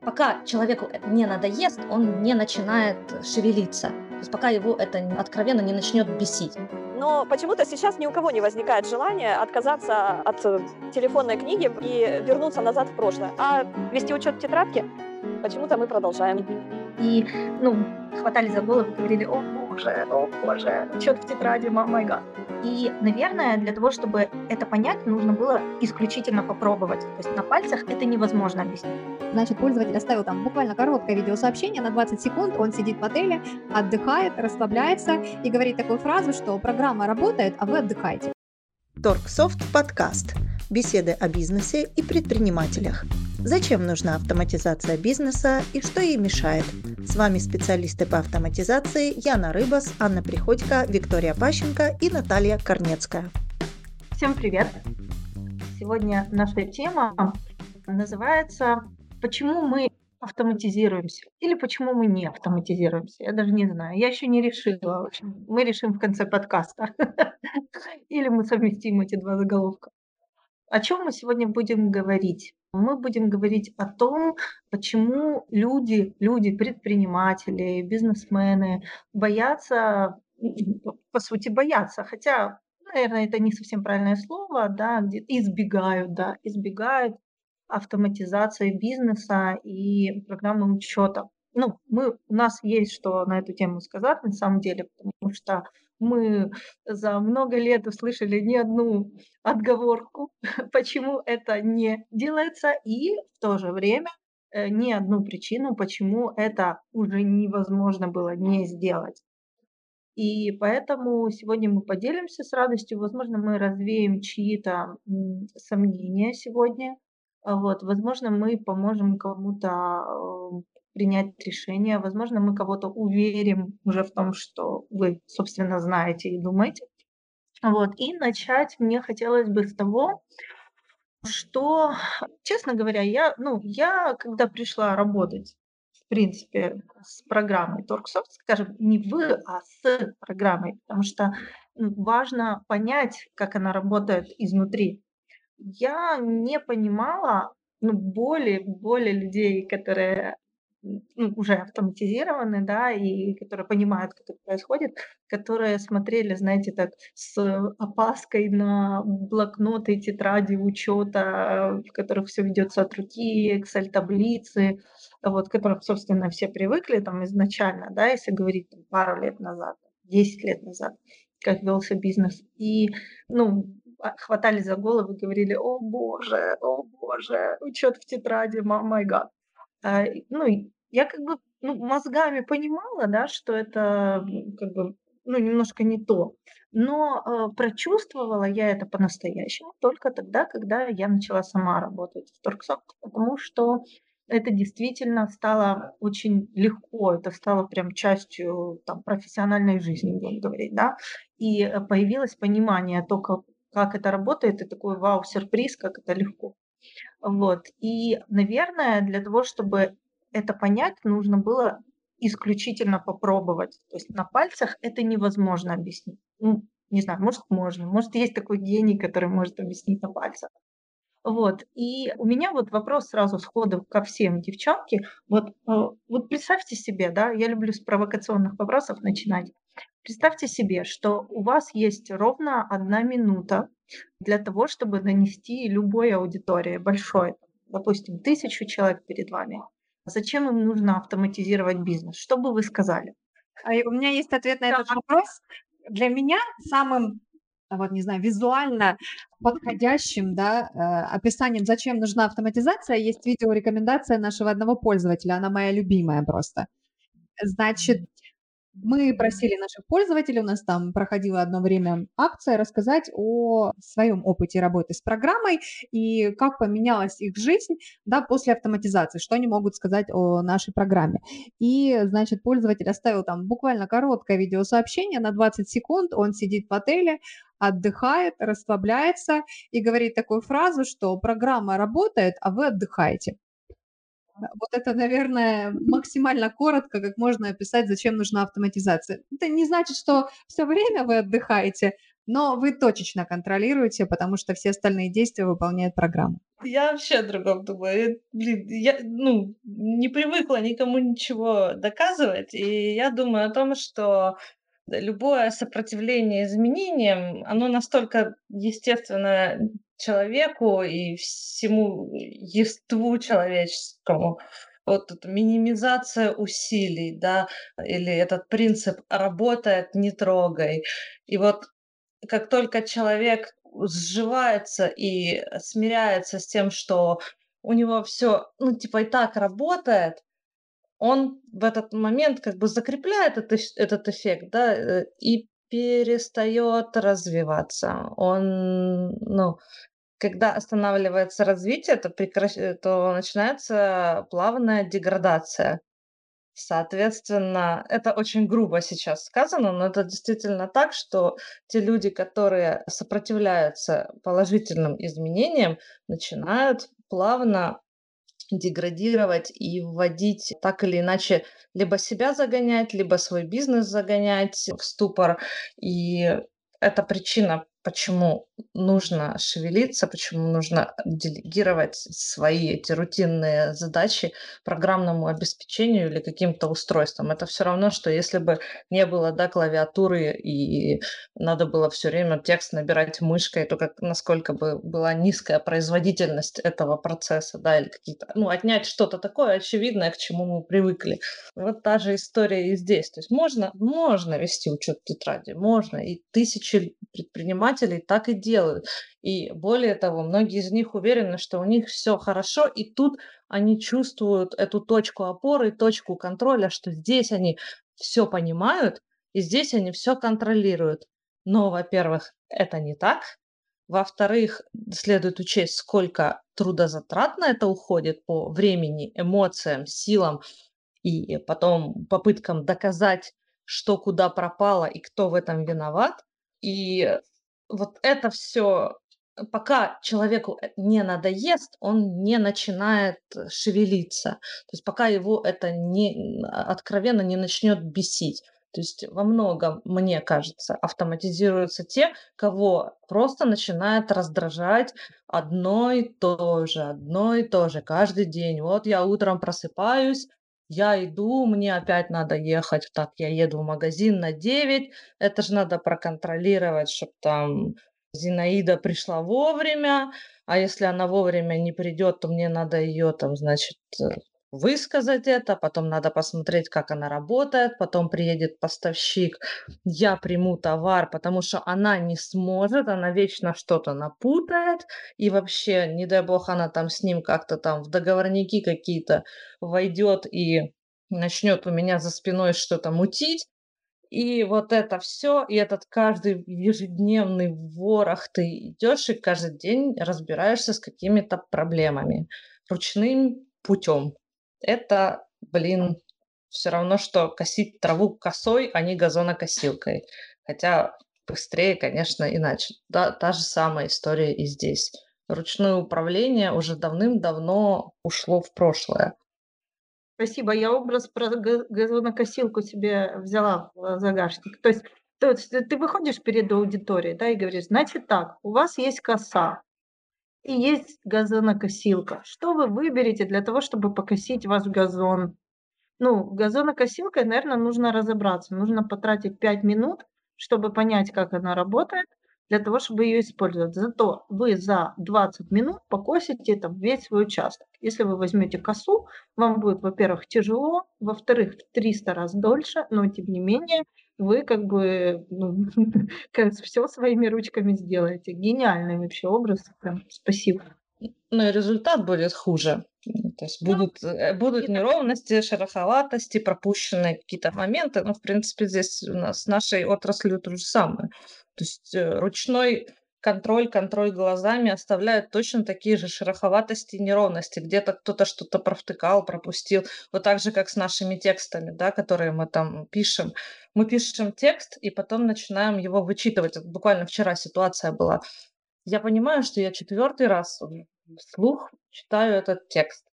Пока человеку не надоест, он не начинает шевелиться. То есть пока его это откровенно не начнет бесить. Но почему-то сейчас ни у кого не возникает желания отказаться от э, телефонной книги и вернуться назад в прошлое. А вести учет в тетрадке почему-то мы продолжаем. И, ну, хватали за голову, говорили, о боже, о боже, учет в тетради, май гад. И, наверное, для того, чтобы это понять, нужно было исключительно попробовать. То есть на пальцах это невозможно объяснить. Значит, пользователь оставил там буквально короткое видеосообщение на 20 секунд, он сидит в отеле, отдыхает, расслабляется и говорит такую фразу, что программа работает, а вы отдыхаете. Торксофт подкаст. Беседы о бизнесе и предпринимателях. Зачем нужна автоматизация бизнеса и что ей мешает? С вами специалисты по автоматизации Яна Рыбас, Анна Приходько, Виктория Пащенко и Наталья Корнецкая. Всем привет! Сегодня наша тема называется «Почему мы автоматизируемся?» или «Почему мы не автоматизируемся?» Я даже не знаю. Я еще не решила. В общем, мы решим в конце подкаста. Или мы совместим эти два заголовка. О чем мы сегодня будем говорить? Мы будем говорить о том, почему люди, люди, предприниматели, бизнесмены боятся, по сути, боятся, хотя, наверное, это не совсем правильное слово, да, где избегают, да, избегают автоматизации бизнеса и программы учета. Ну, мы, у нас есть что на эту тему сказать на самом деле, потому что мы за много лет услышали не одну отговорку, почему это не делается, и в то же время э, не одну причину, почему это уже невозможно было не сделать. И поэтому сегодня мы поделимся с радостью. Возможно, мы развеем чьи-то сомнения сегодня. А вот, возможно, мы поможем кому-то принять решение. Возможно, мы кого-то уверим уже в том, что вы, собственно, знаете и думаете. Вот. И начать мне хотелось бы с того, что, честно говоря, я, ну, я, когда пришла работать, в принципе, с программой Торксофт, скажем, не вы, а с программой, потому что ну, важно понять, как она работает изнутри. Я не понимала ну, боли, боли людей, которые ну, уже автоматизированы, да, и которые понимают, как это происходит, которые смотрели, знаете, так с опаской на блокноты, тетради учета, в которых все ведется от руки, Excel-таблицы, вот, к которым, собственно, все привыкли там изначально, да, если говорить там, пару лет назад, 10 лет назад, как велся бизнес. И, ну, хватали за голову и говорили, о боже, о боже, учет в тетради, май гад. А, ну, я как бы ну, мозгами понимала, да, что это как бы ну, немножко не то. Но э, прочувствовала я это по-настоящему только тогда, когда я начала сама работать в Торксофт, потому что это действительно стало очень легко, это стало прям частью там, профессиональной жизни, будем говорить, да, и э, появилось понимание то, как, это работает, и такой вау-сюрприз, как это легко. Вот. И, наверное, для того, чтобы это понять, нужно было исключительно попробовать. То есть на пальцах это невозможно объяснить. Ну, не знаю, может, можно. Может, есть такой гений, который может объяснить на пальцах. Вот. И у меня вот вопрос сразу сходу ко всем девчонке. Вот, э, вот представьте себе, да, я люблю с провокационных вопросов начинать. Представьте себе, что у вас есть ровно одна минута для того, чтобы нанести любой аудитории, большой, допустим, тысячу человек перед вами. Зачем им нужно автоматизировать бизнес? Что бы вы сказали? А у меня есть ответ на этот вопрос. Для меня самым вот не знаю, визуально подходящим да, э, описанием, зачем нужна автоматизация, есть видеорекомендация нашего одного пользователя, она моя любимая просто. Значит, мы просили наших пользователей, у нас там проходила одно время акция, рассказать о своем опыте работы с программой и как поменялась их жизнь да, после автоматизации, что они могут сказать о нашей программе. И, значит, пользователь оставил там буквально короткое видеосообщение на 20 секунд, он сидит в отеле, отдыхает, расслабляется и говорит такую фразу, что программа работает, а вы отдыхаете. Вот это, наверное, максимально коротко, как можно описать, зачем нужна автоматизация. Это не значит, что все время вы отдыхаете, но вы точечно контролируете, потому что все остальные действия выполняет программа. Я вообще о другом думаю. Блин, я, ну, не привыкла никому ничего доказывать, и я думаю о том, что любое сопротивление изменениям, оно настолько естественно человеку и всему естеству человеческому. Вот эта минимизация усилий, да, или этот принцип «работает, не трогай». И вот как только человек сживается и смиряется с тем, что у него все, ну, типа, и так работает, он в этот момент как бы закрепляет это, этот эффект, да, э, и перестает развиваться. Он, ну, когда останавливается развитие, то, прекращ... то начинается плавная деградация. Соответственно, это очень грубо сейчас сказано, но это действительно так, что те люди, которые сопротивляются положительным изменениям, начинают плавно деградировать и вводить так или иначе либо себя загонять, либо свой бизнес загонять в ступор. И это причина почему нужно шевелиться, почему нужно делегировать свои эти рутинные задачи программному обеспечению или каким-то устройствам. Это все равно, что если бы не было да, клавиатуры и надо было все время текст набирать мышкой, то как, насколько бы была низкая производительность этого процесса, да, или какие-то, ну, отнять что-то такое очевидное, к чему мы привыкли. Вот та же история и здесь. То есть можно, можно вести учет тетради, можно, и тысячи предпринимателей так и делают. И более того, многие из них уверены, что у них все хорошо, и тут они чувствуют эту точку опоры, точку контроля, что здесь они все понимают, и здесь они все контролируют. Но, во-первых, это не так. Во-вторых, следует учесть, сколько трудозатрат на это уходит по времени, эмоциям, силам и потом попыткам доказать, что куда пропало и кто в этом виноват. И вот это все, пока человеку э, не надоест, он не начинает э, шевелиться. То есть пока его это не, откровенно не начнет бесить. То есть во многом, мне кажется, автоматизируются те, кого просто начинает раздражать одно и то же, одно и то же каждый день. Вот я утром просыпаюсь, я иду, мне опять надо ехать, так, я еду в магазин на 9, это же надо проконтролировать, чтобы там Зинаида пришла вовремя, а если она вовремя не придет, то мне надо ее там, значит, э, высказать это, потом надо посмотреть, как она работает, потом приедет поставщик, я приму товар, потому что она не сможет, она вечно что-то напутает, и вообще, не дай бог, она там с ним как-то там в договорники какие-то войдет и начнет у меня за спиной что-то мутить, и вот это все, и этот каждый ежедневный ворох, ты идешь и каждый день разбираешься с какими-то проблемами ручным путем это, блин, все равно, что косить траву косой, а не газонокосилкой. Хотя быстрее, конечно, иначе. Да, та же самая история и здесь. Ручное управление уже давным-давно ушло в прошлое. Спасибо. Я образ про газонокосилку себе взяла в загашник. То есть, то есть ты выходишь перед аудиторией, да, и говоришь, значит так, у вас есть коса, и есть газонокосилка. Что вы выберете для того, чтобы покосить ваш газон? Ну, газонокосилкой, наверное, нужно разобраться. Нужно потратить 5 минут, чтобы понять, как она работает, для того, чтобы ее использовать. Зато вы за 20 минут покосите там весь свой участок. Если вы возьмете косу, вам будет, во-первых, тяжело, во-вторых, в 300 раз дольше, но тем не менее вы как бы ну, все своими ручками сделаете. Гениальный вообще образ. Прям спасибо. Ну и результат будет хуже. То есть ну, будут, э, будут неровности, шероховатости, пропущенные какие-то моменты. Ну, в принципе, здесь у нас с нашей отраслью то же самое. То есть э, ручной контроль, контроль глазами оставляют точно такие же шероховатости и неровности. Где-то кто-то что-то провтыкал, пропустил. Вот так же, как с нашими текстами, да, которые мы там пишем. Мы пишем текст и потом начинаем его вычитывать. Буквально вчера ситуация была. Я понимаю, что я четвертый раз вслух читаю этот текст.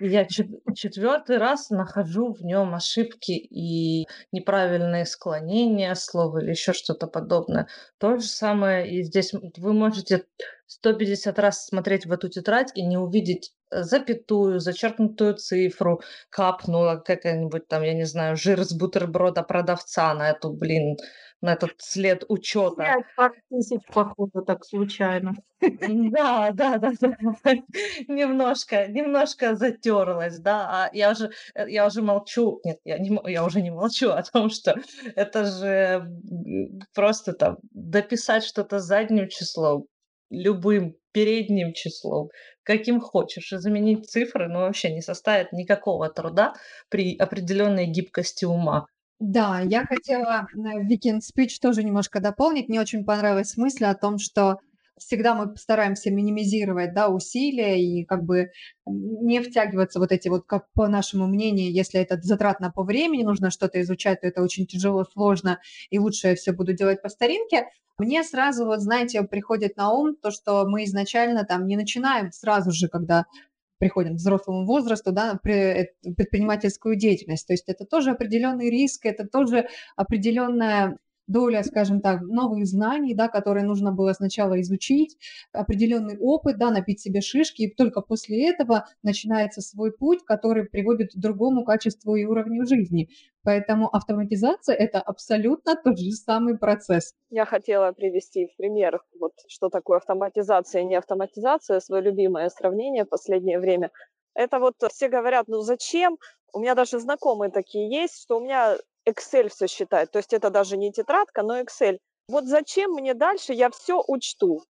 Я четвертый раз нахожу в нем ошибки и неправильные склонения слова или еще что-то подобное. То же самое и здесь вы можете 150 раз смотреть в эту тетрадь и не увидеть э, запятую, зачеркнутую цифру, капнула какая-нибудь там, я не знаю, жир с бутерброда продавца на эту, блин, на этот след учета. Пять пар тысяч, походу, так случайно. Да, да, да, да. Немножко, немножко затерлась, да. А я уже, э, я уже молчу. Нет, я, не, я уже не молчу о том, что это же просто там дописать что-то задним числом, любым передним числом, каким хочешь, и заменить цифры, ну, вообще не составит никакого труда при определенной гибкости ума. Да, я хотела на Weekend Speech тоже немножко дополнить. Мне очень понравилась мысль о том, что всегда мы стараемся минимизировать, да, усилия и как бы не втягиваться вот эти вот, как по нашему мнению, если это затратно по времени, нужно что-то изучать, то это очень тяжело, сложно, и лучше я все буду делать по старинке. Мне сразу, вот знаете, приходит на ум то, что мы изначально там не начинаем сразу же, когда приходим к взрослому возрасту, да, э, предпринимательскую деятельность. То есть это тоже определенный риск, это тоже определенная доля, скажем так, новых знаний, да, которые нужно было сначала изучить, определенный опыт, да, напить себе шишки, и только после этого начинается свой путь, который приводит к другому качеству и уровню жизни. Поэтому автоматизация – это абсолютно тот же самый процесс. Я хотела привести в пример, вот что такое автоматизация и не автоматизация, свое любимое сравнение в последнее время. Это вот все говорят, ну зачем? У меня даже знакомые такие есть, что у меня Excel все считает. То есть это даже не тетрадка, но Excel. Вот зачем мне дальше я все учту?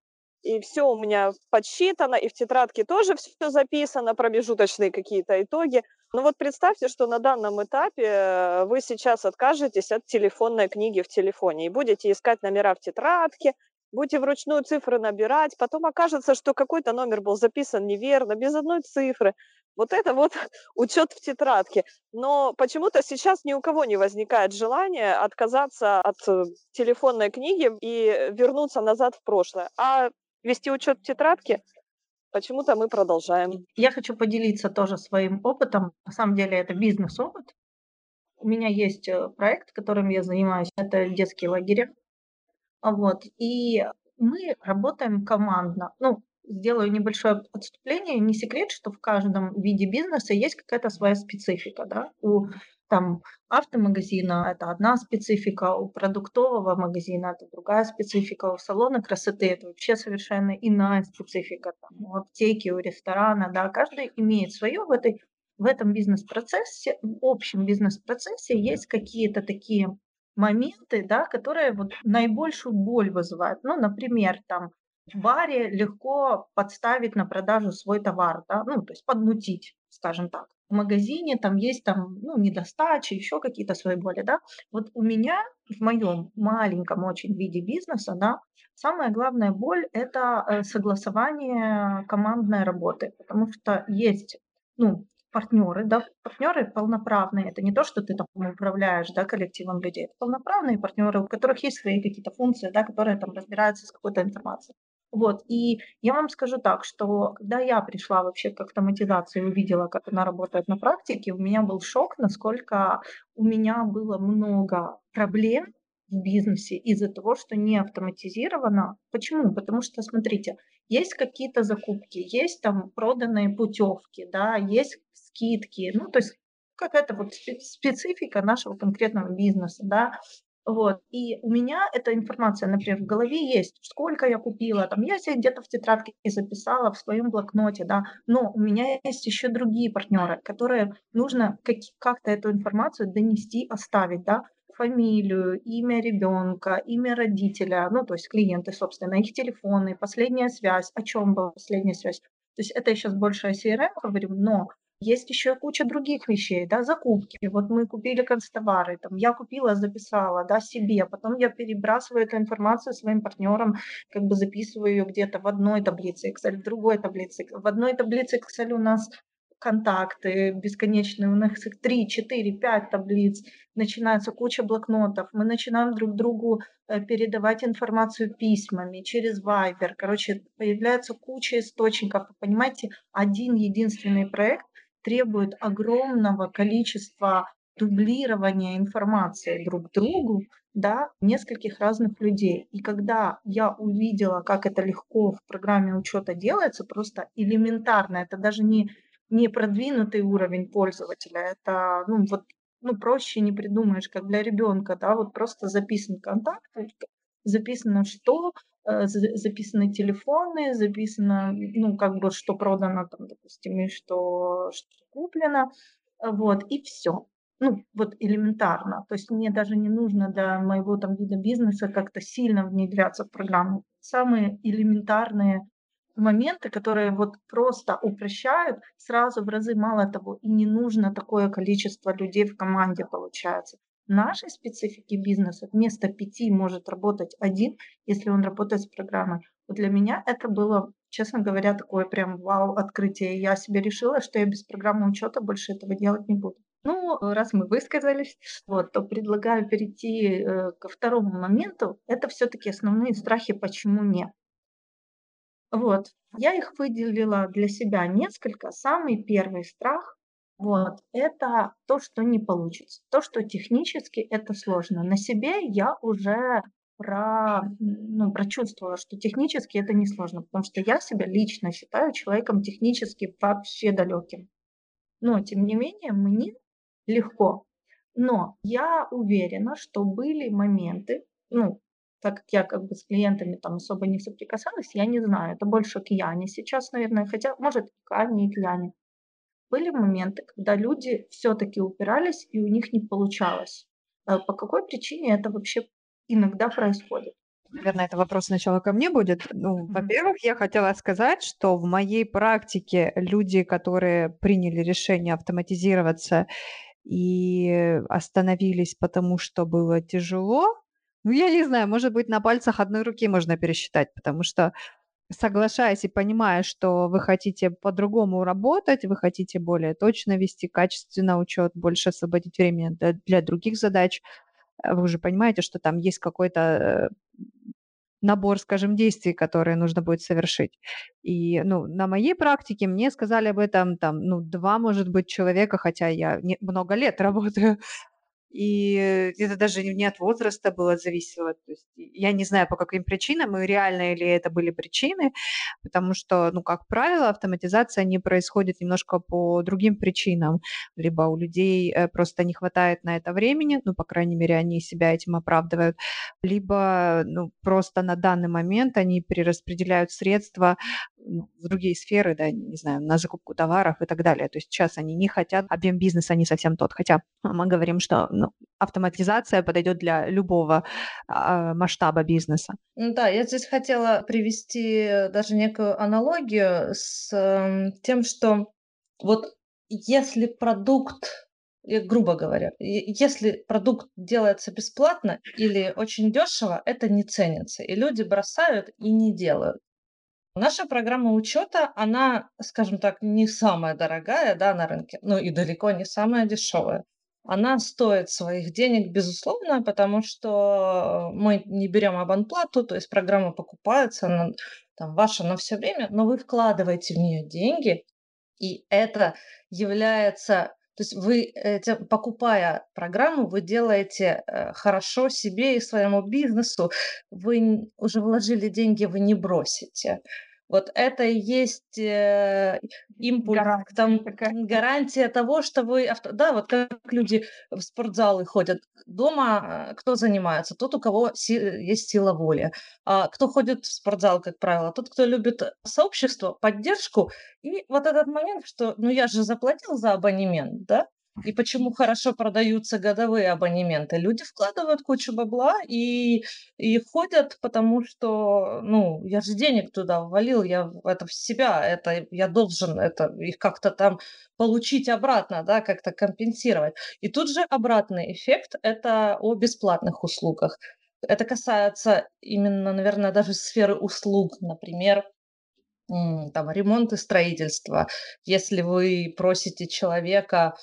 И все у меня подсчитано, и в тетрадке тоже все записано, промежуточные какие-то итоги. Но вот представьте, что на данном этапе э, вы сейчас откажетесь от телефонной книги в телефоне и будете искать номера в тетрадке, будете вручную цифры набирать, потом окажется, что какой-то номер был записан неверно, без одной цифры. Вот это вот учет в тетрадке. Но почему-то сейчас ни у кого не возникает желания отказаться от э, телефонной книги и вернуться назад в прошлое. А вести учет в тетрадке почему-то мы продолжаем. Я хочу поделиться тоже своим опытом. На самом деле это бизнес-опыт. У меня есть э, проект, которым я занимаюсь. Это детские лагеря. Вот. И мы работаем командно. Ну, сделаю небольшое отступление. Не секрет, что в каждом виде бизнеса есть какая-то своя специфика. Да? У там, автомагазина это одна специфика, у продуктового магазина это другая специфика, у салона красоты это вообще совершенно иная специфика, там, у аптеки, у ресторана, да, каждый имеет свое в этой в этом бизнес-процессе, в общем бизнес-процессе есть какие-то такие моменты, да, которые вот наибольшую боль вызывают. Ну, например, там в баре легко подставить на продажу свой товар, да, ну, то есть подмутить, скажем так. В магазине там есть там, ну, недостачи, еще какие-то свои боли, да. Вот у меня в моем маленьком очень виде бизнеса, да, самая главная боль– это э, согласование командной работы, потому что есть, ну, партнеры, да, партнеры полноправные. Это не то, что ты там управляешь, да, коллективом людей. Это полноправные партнеры, у которых есть свои какие-то функции, да, которые там разбираются с какой-то информацией. Вот, и я вам скажу так, что когда я пришла вообще к автоматизации и увидела, как она работает на практике, у меня был шок, насколько у меня было много проблем в бизнесе из-за того, что не автоматизировано. Почему? Потому что, смотрите, есть какие-то закупки, есть там проданные путевки, да, есть скидки, ну, то есть какая-то вот специфика нашего конкретного бизнеса, да, вот. И у меня эта информация, например, в голове есть, сколько я купила, там я себе где-то в тетрадке записала в своем блокноте, да, но у меня есть еще другие партнеры, которые нужно как- как-то эту информацию донести, оставить, да, фамилию, имя ребенка, имя родителя, ну, то есть клиенты, собственно, их телефоны, последняя связь, о чем была последняя связь. То есть это я сейчас больше о CRM говорю, но есть еще куча других вещей, да, закупки. Вот мы купили констовары, там, я купила, записала, да, себе, потом я перебрасываю эту информацию своим партнерам, как бы записываю ее где-то в одной таблице Excel, в другой таблице. В одной таблице Excel у нас контакты бесконечные, у нас их 3, 4, 5 таблиц, начинается куча блокнотов, мы начинаем друг другу э, передавать информацию письмами через Viber, короче, появляется куча источников, понимаете, один единственный проект требует огромного количества дублирования информации друг другу, да, нескольких разных людей. И когда я увидела, как это легко в программе учета делается, просто элементарно, это даже не, не продвинутый уровень пользователя, это ну, вот, ну, проще не придумаешь, как для ребенка, да, вот просто записан контакт, записано что, записаны телефоны, записано, ну, как бы, что продано, там, допустим, и что, что куплено, вот, и все ну, вот элементарно. То есть мне даже не нужно до моего там вида бизнеса как-то сильно внедряться в программу. Самые элементарные моменты, которые вот просто упрощают, сразу в разы мало того, и не нужно такое количество людей в команде получается. Нашей специфике бизнеса вместо пяти может работать один, если он работает с программой. Вот для меня это было, честно говоря, такое прям вау открытие. Я себе решила, что я без программы учета больше этого делать не буду. Ну, раз мы высказались, вот, то предлагаю перейти э, ко второму моменту. Это все-таки основные страхи, почему нет. Вот, я их выделила для себя несколько. Самый первый страх, вот, это то, что не получится. То, что технически это сложно. На себе я уже про, ну, прочувствовала, что технически это не сложно, потому что я себя лично считаю человеком технически вообще далеким. Но, тем не менее, мне легко. Но я уверена, что были моменты, ну, так как я как бы с клиентами там особо не соприкасалась, я не знаю, это больше к Яне сейчас, наверное, хотя, может, к Ане и к Яне. Были моменты, когда люди все-таки упирались, и у них не получалось. Э, по какой причине это вообще иногда происходит? Наверное, это вопрос сначала ко мне будет. Ну, mm-hmm. во-первых, я хотела сказать, что в моей практике люди, которые приняли решение автоматизироваться и остановились, потому что было тяжело. Ну, я не знаю, может быть, на пальцах одной руки можно пересчитать, потому что соглашаясь и понимая, что вы хотите по-другому работать, вы хотите более точно вести качественно учет, больше освободить время для, для других задач, вы уже понимаете, что там есть какой-то э, набор, скажем, действий, которые нужно будет совершить. И, ну, на моей практике мне сказали об этом, там, ну, два, может быть, человека, хотя я не, много лет работаю и это даже не от возраста было зависело. То есть я не знаю, по каким причинам, и реально ли это были причины, потому что, ну, как правило, автоматизация не происходит немножко по другим причинам. Либо у людей э, просто не хватает на это времени, ну, по крайней мере, они себя этим оправдывают, либо, ну, просто на данный момент они перераспределяют средства ну, в другие сферы, да, не знаю, на закупку товаров и так далее. То есть сейчас они не хотят, объем бизнеса не совсем тот. Хотя мы говорим, что ну, автоматизация подойдет для любого а, масштаба бизнеса. Ну да, я здесь хотела привести даже некую аналогию с э, тем, что вот если продукт грубо говоря, если продукт делается бесплатно или очень дешево, это не ценится, и люди бросают и не делают. Наша программа учета, она, скажем так, не самая дорогая да, на рынке, ну и далеко не самая дешевая. Она стоит своих денег, безусловно, потому что мы не берем абонплату, то есть программа покупается, она там, ваша на все время, но вы вкладываете в нее деньги, и это является то есть вы, покупая программу, вы делаете э, хорошо себе и своему бизнесу. Вы уже вложили деньги, вы не бросите. Вот это и есть э, импульс, гарантия, там, гарантия того, что вы... Да, вот как люди в спортзалы ходят. Дома э, кто занимается? Тот, у кого си- есть сила воли. А кто ходит в спортзал, как правило? Тот, кто любит сообщество, поддержку. И вот этот момент, что ну я же заплатил за абонемент, да? И почему хорошо продаются годовые абонементы? Люди вкладывают кучу бабла и, и ходят, потому что, ну, я же денег туда ввалил, я это в себя, это я должен это их как-то там получить обратно, да, как-то компенсировать. И тут же обратный эффект – это о бесплатных услугах. Это касается именно, наверное, даже сферы услуг, например, там, ремонт и строительство. Если вы просите человека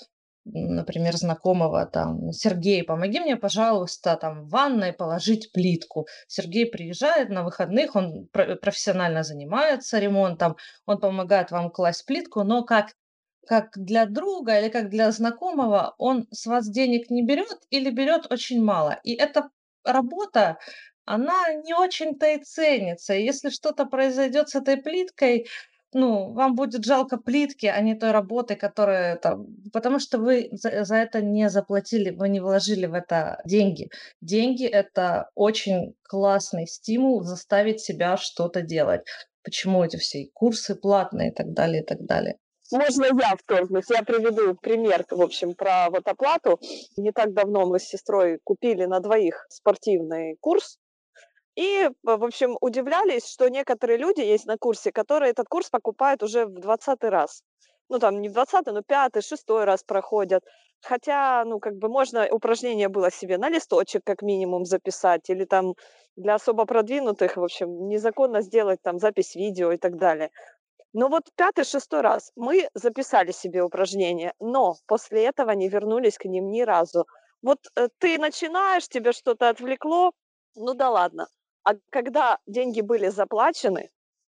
например, знакомого, там, Сергей, помоги мне, пожалуйста, там, в ванной положить плитку. Сергей приезжает на выходных, он профессионально занимается ремонтом, он помогает вам класть плитку, но как как для друга или как для знакомого, он с вас денег не берет или берет очень мало. И эта работа, она не очень-то и ценится. Если что-то произойдет с этой плиткой, ну, вам будет жалко плитки, а не той работы, которая там... Потому что вы за, за это не заплатили, вы не вложили в это деньги. Деньги — это очень классный стимул заставить себя что-то делать. Почему эти все курсы платные и так далее, и так далее. Можно я вторгнусь? Я приведу пример, в общем, про вот оплату. Не так давно мы с сестрой купили на двоих спортивный курс и, в общем, удивлялись, что некоторые люди есть на курсе, которые этот курс покупают уже в двадцатый раз. Ну, там не в двадцатый, но пятый, шестой раз проходят. Хотя, ну, как бы можно упражнение было себе на листочек как минимум записать, или там для особо продвинутых, в общем, незаконно сделать там запись видео и так далее. Но вот пятый, шестой раз мы записали себе упражнения, но после этого не вернулись к ним ни разу. Вот э, ты начинаешь, тебе что-то отвлекло, ну да ладно. А когда деньги были заплачены,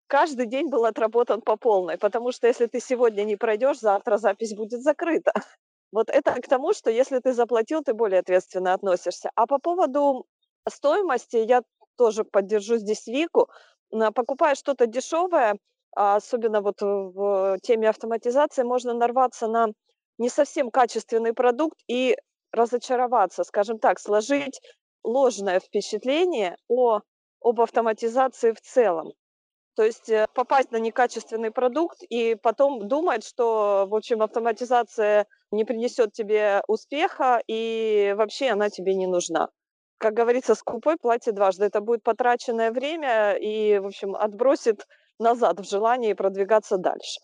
каждый день был отработан по полной, потому что если ты сегодня не пройдешь, завтра запись будет закрыта. Вот это к тому, что если ты заплатил, ты более ответственно относишься. А по поводу стоимости я тоже поддержу здесь Вику. Покупая что-то дешевое, а особенно вот в теме автоматизации, можно нарваться на не совсем качественный продукт и разочароваться, скажем так, сложить ложное впечатление о об автоматизации в целом. То есть э, попасть на некачественный продукт и потом думать, что, в общем, автоматизация не принесет тебе успеха и вообще она тебе не нужна. Как говорится, скупой платит дважды. Это будет потраченное время и, в общем, отбросит назад в желании продвигаться дальше.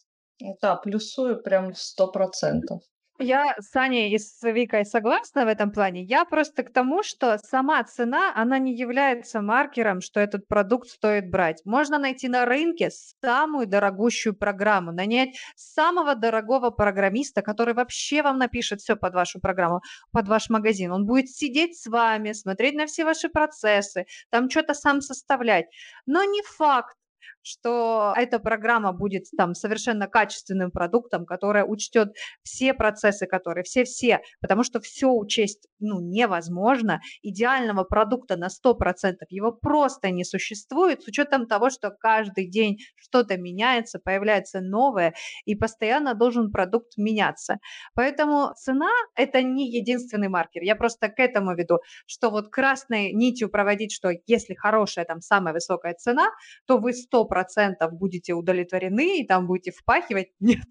Да, плюсую прям сто процентов. Я с Аней и с Викой согласна в этом плане. Я просто к тому, что сама цена, она не является маркером, что этот продукт стоит брать. Можно найти на рынке самую дорогущую программу, нанять самого дорогого программиста, который вообще вам напишет все под вашу программу, под ваш магазин. Он будет сидеть с вами, смотреть на все ваши процессы, там что-то сам составлять. Но не факт, что эта программа будет там совершенно качественным продуктом, которая учтет все процессы, которые все-все, потому что все учесть ну, невозможно. Идеального продукта на 100% его просто не существует с учетом того, что каждый день что-то меняется, появляется новое, и постоянно должен продукт меняться. Поэтому цена – это не единственный маркер. Я просто к этому веду, что вот красной нитью проводить, что если хорошая, там самая высокая цена, то вы 100 процентов будете удовлетворены и там будете впахивать. Нет.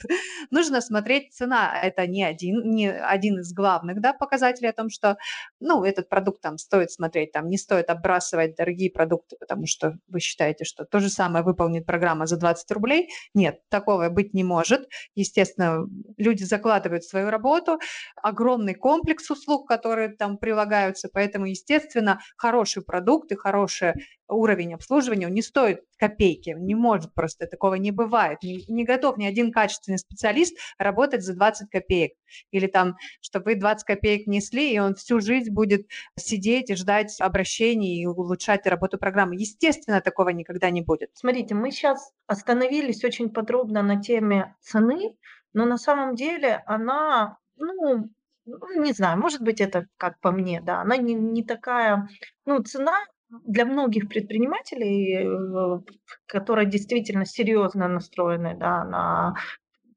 Нужно смотреть цена. Это не один, не один из главных да, показателей о том, что ну, этот продукт там стоит смотреть, там не стоит отбрасывать дорогие продукты, потому что вы считаете, что то же самое выполнит программа за 20 рублей. Нет, такого быть не может. Естественно, люди закладывают свою работу, огромный комплекс услуг, которые там прилагаются, поэтому, естественно, хороший продукт и хороший уровень обслуживания не стоит копейки, не может просто, такого не бывает. Не, готов ни один качественный специалист работать за 20 копеек. Или там, чтобы вы 20 копеек несли, и он всю жизнь будет сидеть и ждать обращений и улучшать работу программы. Естественно, такого никогда не будет. Смотрите, мы сейчас остановились очень подробно на теме цены, но на самом деле она, ну, ну не знаю, может быть, это как по мне, да, она не, не такая, ну, цена для многих предпринимателей, э, которые действительно серьезно настроены да, на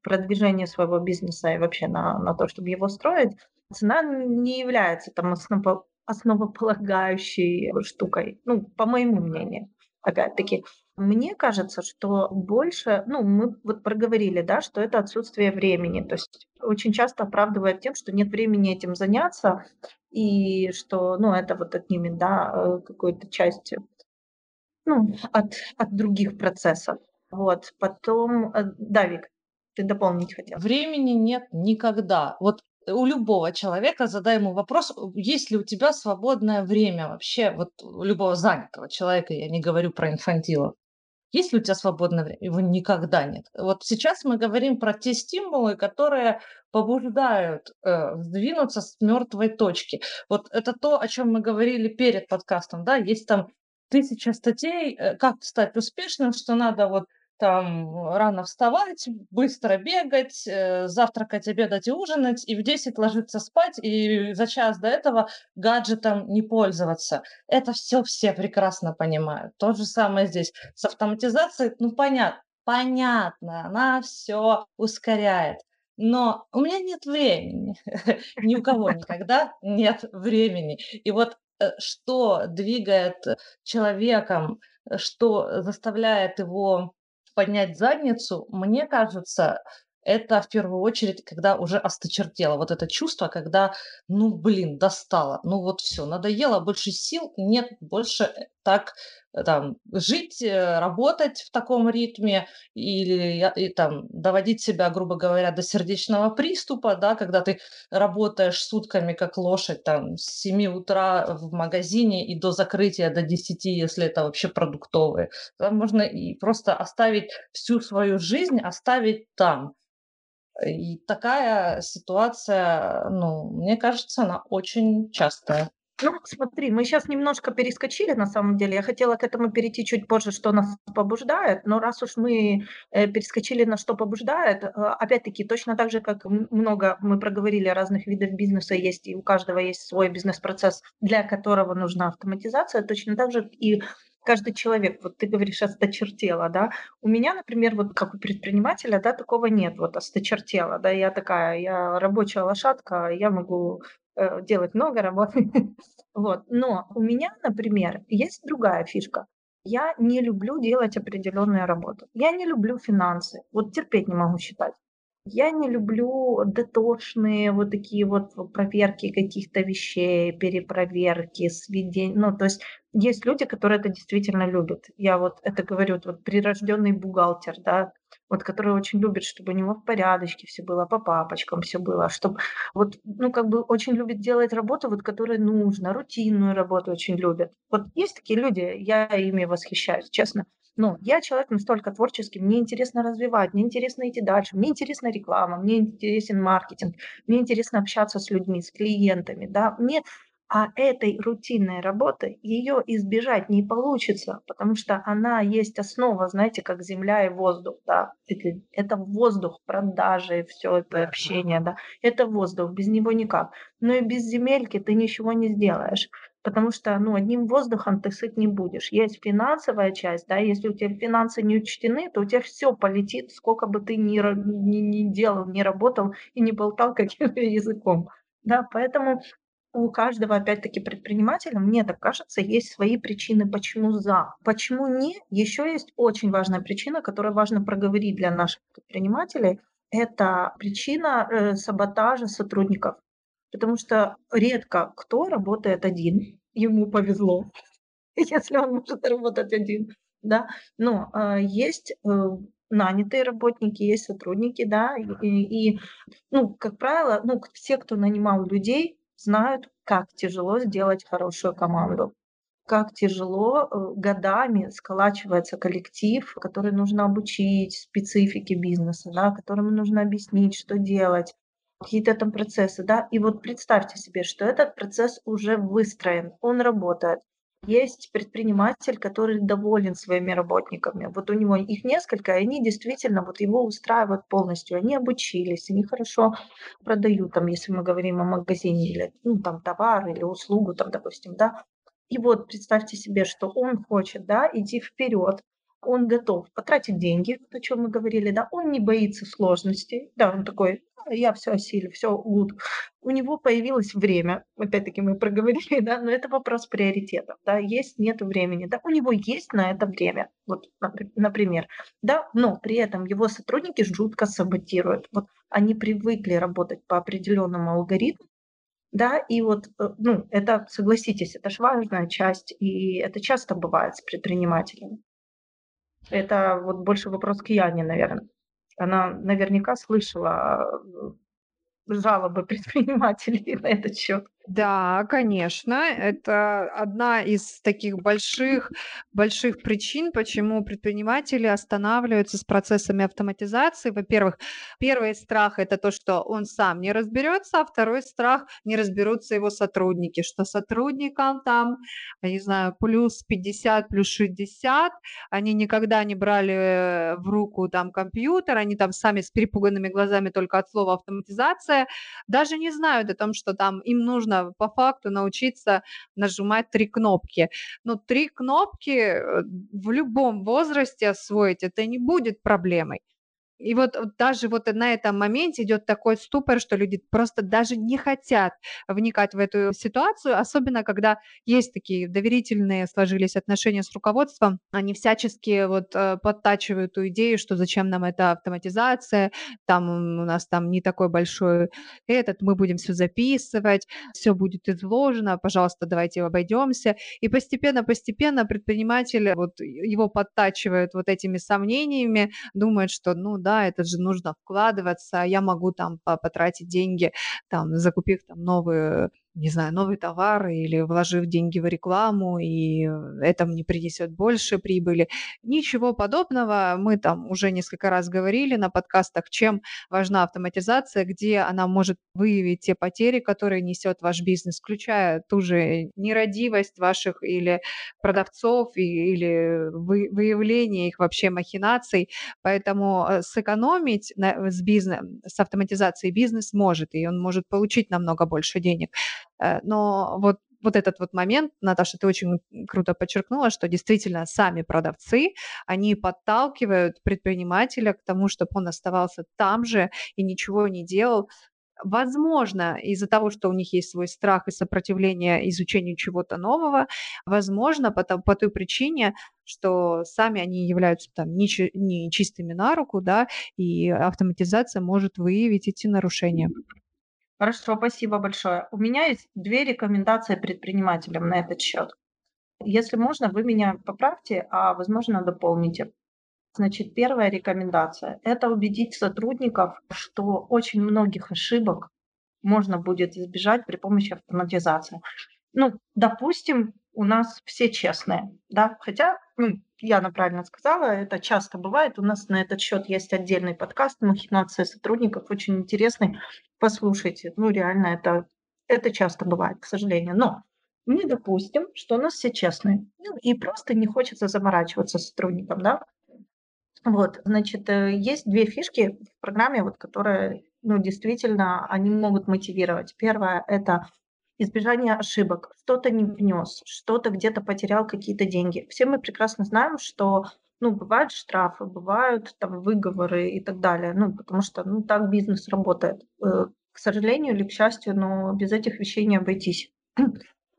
продвижение своего бизнеса и вообще на, на то, чтобы его строить, цена не является там осново, основополагающей штукой, ну, по моему мнению, опять-таки. Мне кажется, что больше, ну, мы вот проговорили, да, что это отсутствие времени. То есть очень часто оправдывает тем, что нет времени этим заняться, и что, ну, это вот отнимет, да, э, какую-то часть, ну, от, от других процессов. Вот, потом, э, да, Вик, ты дополнить хотел. Времени нет никогда. Вот у любого человека задай ему вопрос, есть ли у тебя свободное время вообще, вот у любого занятого человека, я не говорю про инфантилов. Есть ли у тебя свободное время? Его никогда нет. Вот сейчас мы говорим про те стимулы, которые побуждают э, сдвинуться с мертвой точки. Вот это то, о чем мы говорили перед подкастом, да, есть там тысяча статей, э, как стать успешным, что надо вот там рано вставать, быстро бегать, э, завтракать, обедать и ужинать, и в 10 ложиться спать, и за час до этого гаджетом не пользоваться. Это все все прекрасно понимают. То же самое здесь. С автоматизацией, ну понятно, понятно, она все ускоряет. Но у меня нет времени. Ни у кого никогда нет времени. И вот э, что двигает человеком, э, что заставляет его поднять задницу, мне кажется, это в первую очередь, когда уже осточертело. Вот это чувство, когда, ну, блин, достало. Ну, вот все, надоело, больше сил нет, больше э, так там жить, э, работать в таком ритме или и, там доводить себя, грубо говоря, до сердечного приступа, да, когда ты работаешь сутками как лошадь там с 7 утра в магазине и до закрытия до 10, если это вообще продуктовые. Там можно и просто оставить всю свою жизнь, оставить там и такая ситуация, ну, мне кажется, она очень частая. Ну, смотри, мы сейчас немножко перескочили, на самом деле. Я хотела к этому перейти чуть позже, что нас побуждает, но раз уж мы э, перескочили на что побуждает, э, опять-таки, точно так же, как много мы проговорили разных видов бизнеса есть, и у каждого есть свой бизнес-процесс, для которого нужна автоматизация, точно так же и каждый человек, вот ты говоришь, осточертела, да, у меня, например, вот как у предпринимателя, да, такого нет, вот осточертела, да, я такая, я рабочая лошадка, я могу э, делать много работы, вот, но у меня, например, есть другая фишка, я не люблю делать определенную работу, я не люблю финансы, вот терпеть не могу считать. Я не люблю детошные вот такие вот проверки каких-то вещей, перепроверки, сведения. Ну, то есть есть люди, которые это действительно любят. Я вот это говорю, вот прирожденный бухгалтер, да, вот который очень любит, чтобы у него в порядочке все было, по папочкам все было, чтобы вот, ну, как бы очень любит делать работу, вот, которая нужна, рутинную работу очень любит. Вот есть такие люди, я ими восхищаюсь, честно. Но я человек настолько творческий, мне интересно развивать, мне интересно идти дальше, мне интересна реклама, мне интересен маркетинг, мне интересно общаться с людьми, с клиентами, да, мне а этой рутинной работы ее избежать не получится, потому что она есть основа, знаете, как земля и воздух, да. Это, это воздух, продажи, все это общение, да. Это воздух, без него никак. Но и без земельки ты ничего не сделаешь потому что ну, одним воздухом ты сыт не будешь. Есть финансовая часть, да, если у тебя финансы не учтены, то у тебя все полетит, сколько бы ты ни, ни, ни делал, ни работал и не болтал каким-то языком. Да, поэтому у каждого, опять-таки, предпринимателя, мне так кажется, есть свои причины, почему за. Почему не? Еще есть очень важная причина, которую важно проговорить для наших предпринимателей. Это причина э, саботажа сотрудников. Потому что редко кто работает один, ему повезло, если он может работать один, да. Но э, есть э, нанятые работники, есть сотрудники, да, и, и, ну, как правило, ну, все, кто нанимал людей, знают, как тяжело сделать хорошую команду как тяжело э, годами сколачивается коллектив, который нужно обучить специфике бизнеса, да, которому нужно объяснить, что делать, какие-то там процессы, да, и вот представьте себе, что этот процесс уже выстроен, он работает. Есть предприниматель, который доволен своими работниками. Вот у него их несколько, и они действительно вот его устраивают полностью. Они обучились, они хорошо продают, там, если мы говорим о магазине или ну, там товар или услугу, там, допустим, да. И вот представьте себе, что он хочет, да, идти вперед, он готов потратить деньги, о чем мы говорили, да, он не боится сложностей, да, он такой, я все осилю, все гуд. У него появилось время, опять-таки мы проговорили, да, но это вопрос приоритетов, да, есть, нет времени, да, у него есть на это время, вот, например, да, но при этом его сотрудники жутко саботируют, вот они привыкли работать по определенному алгоритму, да, и вот, э, ну, это, согласитесь, это же важная часть, и это часто бывает с предпринимателями. Это вот больше вопрос к Яне, наверное. Она наверняка слышала э, жалобы предпринимателей на этот счет. Да, конечно, это одна из таких больших больших причин, почему предприниматели останавливаются с процессами автоматизации. Во-первых, первый страх- это то, что он сам не разберется, а второй страх- не разберутся его сотрудники, что сотрудникам там, я не знаю, плюс 50, плюс 60, они никогда не брали в руку там компьютер, они там сами с перепуганными глазами только от слова автоматизация, даже не знают о том, что там им нужно нужно по факту научиться нажимать три кнопки. Но три кнопки э, в любом возрасте освоить это не будет проблемой. И вот, даже вот на этом моменте идет такой ступор, что люди просто даже не хотят вникать в эту ситуацию, особенно когда есть такие доверительные сложились отношения с руководством, они всячески вот э, подтачивают эту идею, что зачем нам эта автоматизация, там у нас там не такой большой этот, мы будем все записывать, все будет изложено, пожалуйста, давайте обойдемся. И постепенно-постепенно предприниматель вот его подтачивают вот этими сомнениями, думает, что ну да, это же нужно вкладываться, я могу там потратить деньги, там, закупив там новые не знаю, новый товар или вложив деньги в рекламу, и это мне принесет больше прибыли. Ничего подобного. Мы там уже несколько раз говорили на подкастах, чем важна автоматизация, где она может выявить те потери, которые несет ваш бизнес, включая ту же нерадивость ваших или продавцов, или выявление их вообще махинаций. Поэтому э, сэкономить с, бизнес, с автоматизацией бизнес может, и он может получить намного больше денег. Э, но вот вот этот вот момент, Наташа, ты очень круто подчеркнула, что действительно сами продавцы, они подталкивают предпринимателя к тому, чтобы он оставался там же и ничего не делал. Возможно, из-за того, что у них есть свой страх и сопротивление изучению чего-то нового, возможно, по, по той причине, что сами они являются там не, не на руку, да, и автоматизация может выявить эти нарушения. Хорошо, спасибо большое. У меня есть две рекомендации предпринимателям на этот счет. Если можно, вы меня поправьте, а возможно дополните. Значит, первая рекомендация – это убедить сотрудников, что очень многих ошибок можно будет избежать при помощи автоматизации. Ну, допустим, у нас все честные, да, хотя, ну, Яна правильно сказала, это часто бывает. У нас на этот счет есть отдельный подкаст «Махинация сотрудников», очень интересный. Послушайте, ну реально это, это часто бывает, к сожалению. Но мы допустим, что у нас все честные. Ну, и просто не хочется заморачиваться сотрудникам, да. Вот, значит, э, есть две фишки в программе, вот, которые, ну, действительно, они могут мотивировать. Первое – это избежание ошибок. Что-то не внес, что-то где-то потерял какие-то деньги. Все мы прекрасно знаем, что ну, бывают штрафы, бывают там выговоры и так далее, ну, потому что, ну, так бизнес работает. Э, к сожалению или к счастью, но без этих вещей не обойтись.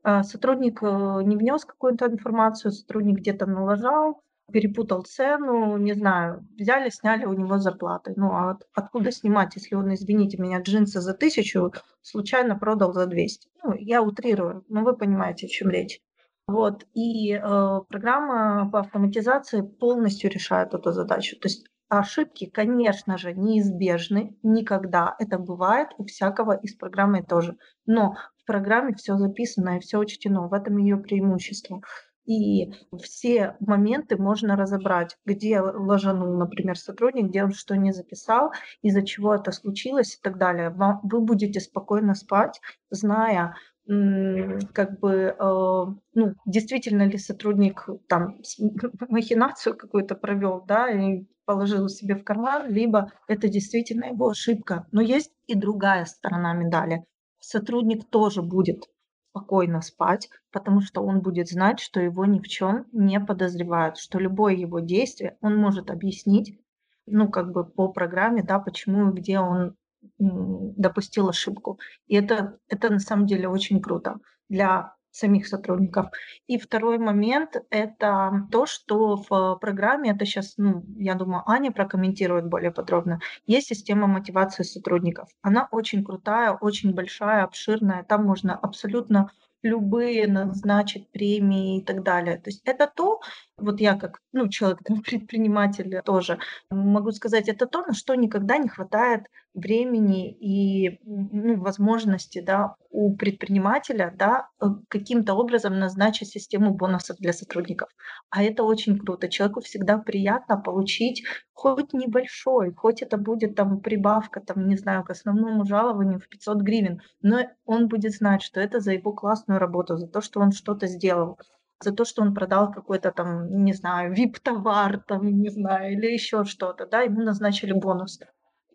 А, сотрудник э, не внес какую-то информацию, сотрудник где-то налажал, перепутал цену, не знаю, взяли, сняли у него зарплаты. Ну, а от, откуда снимать, если он, извините меня, джинсы за тысячу случайно продал за 200? Ну, я утрирую, но вы понимаете, о чем речь. Вот, и э, программа по автоматизации полностью решает эту задачу. То есть ошибки, конечно же, неизбежны никогда. Это бывает у всякого из программы тоже. Но в программе все записано и все учтено. В этом ее преимущество. И все моменты можно разобрать, где ложанул, например, сотрудник, где он что не записал, из-за чего это случилось и так далее. Вы будете спокойно спать, зная, как бы, э, ну, действительно ли сотрудник там махинацию какую-то провел, да, и положил себе в карман, либо это действительно его ошибка. Но есть и другая сторона медали. Сотрудник тоже будет спокойно спать, потому что он будет знать, что его ни в чем не подозревают, что любое его действие он может объяснить, ну, как бы по программе, да, почему и где он допустил ошибку. И это, это на самом деле очень круто для самих сотрудников. И второй момент – это то, что в программе, это сейчас, ну, я думаю, Аня прокомментирует более подробно, есть система мотивации сотрудников. Она очень крутая, очень большая, обширная. Там можно абсолютно любые назначить премии и так далее. То есть это то, вот я как ну, человек, там, предприниматель тоже могу сказать, это то, на что никогда не хватает времени и ну, возможности да, у предпринимателя да, э, каким-то образом назначить систему бонусов для сотрудников. А это очень круто. Человеку всегда приятно получить хоть небольшой, хоть это будет там прибавка, там, не знаю, к основному жалованию в 500 гривен, но он будет знать, что это за его классную работу, за то, что он что-то сделал за то, что он продал какой-то там, не знаю, вип-товар, там, не знаю, или еще что-то, да, ему назначили бонус.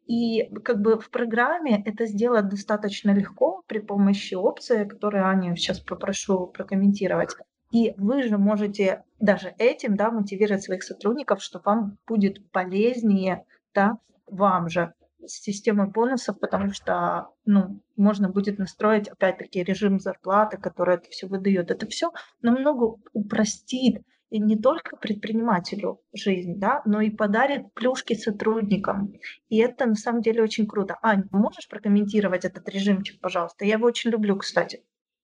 И как бы в программе это сделать достаточно легко при помощи опции, которую Аню сейчас попрошу прокомментировать. И вы же можете даже этим да, мотивировать своих сотрудников, что вам будет полезнее да, вам же с системой бонусов, потому что ну, можно будет настроить, опять-таки, режим зарплаты, который это все выдает. Это все намного упростит и не только предпринимателю жизнь, да, но и подарит плюшки сотрудникам. И это на самом деле очень круто. Ань, можешь прокомментировать этот режимчик, пожалуйста? Я его очень люблю, кстати.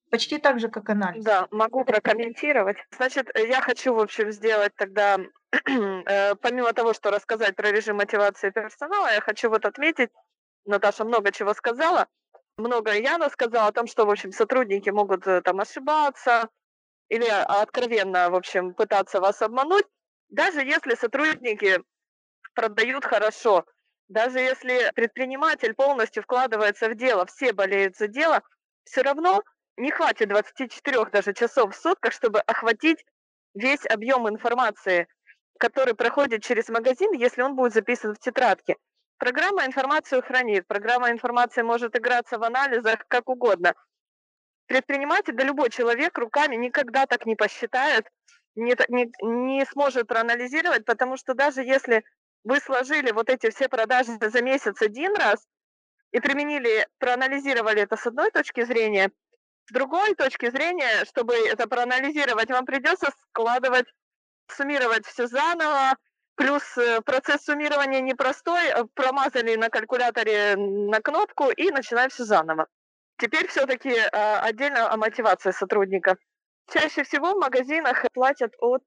Почти так же, как анализ. Да, могу прокомментировать. Значит, я хочу, в общем, сделать тогда помимо того, что рассказать про режим мотивации персонала, я хочу вот отметить, Наташа много чего сказала, много Яна сказала о том, что, в общем, сотрудники могут э, там ошибаться или откровенно, в общем, пытаться вас обмануть, даже если сотрудники продают хорошо, даже если предприниматель полностью вкладывается в дело, все болеют за дело, все равно не хватит 24 даже часов в сутках, чтобы охватить весь объем информации, который проходит через магазин, если он будет записан в тетрадке. Программа информацию хранит, программа информации может играться в анализах как угодно. Предприниматель, да любой человек руками никогда так не посчитает, не, не, не сможет проанализировать, потому что даже если вы сложили вот эти все продажи за месяц один раз и применили, проанализировали это с одной точки зрения, с другой точки зрения, чтобы это проанализировать, вам придется складывать суммировать все заново, плюс э, процесс суммирования непростой, э, промазали на калькуляторе на кнопку и начинаем все заново. Теперь все-таки э, отдельно о мотивации сотрудника. Чаще всего в магазинах платят от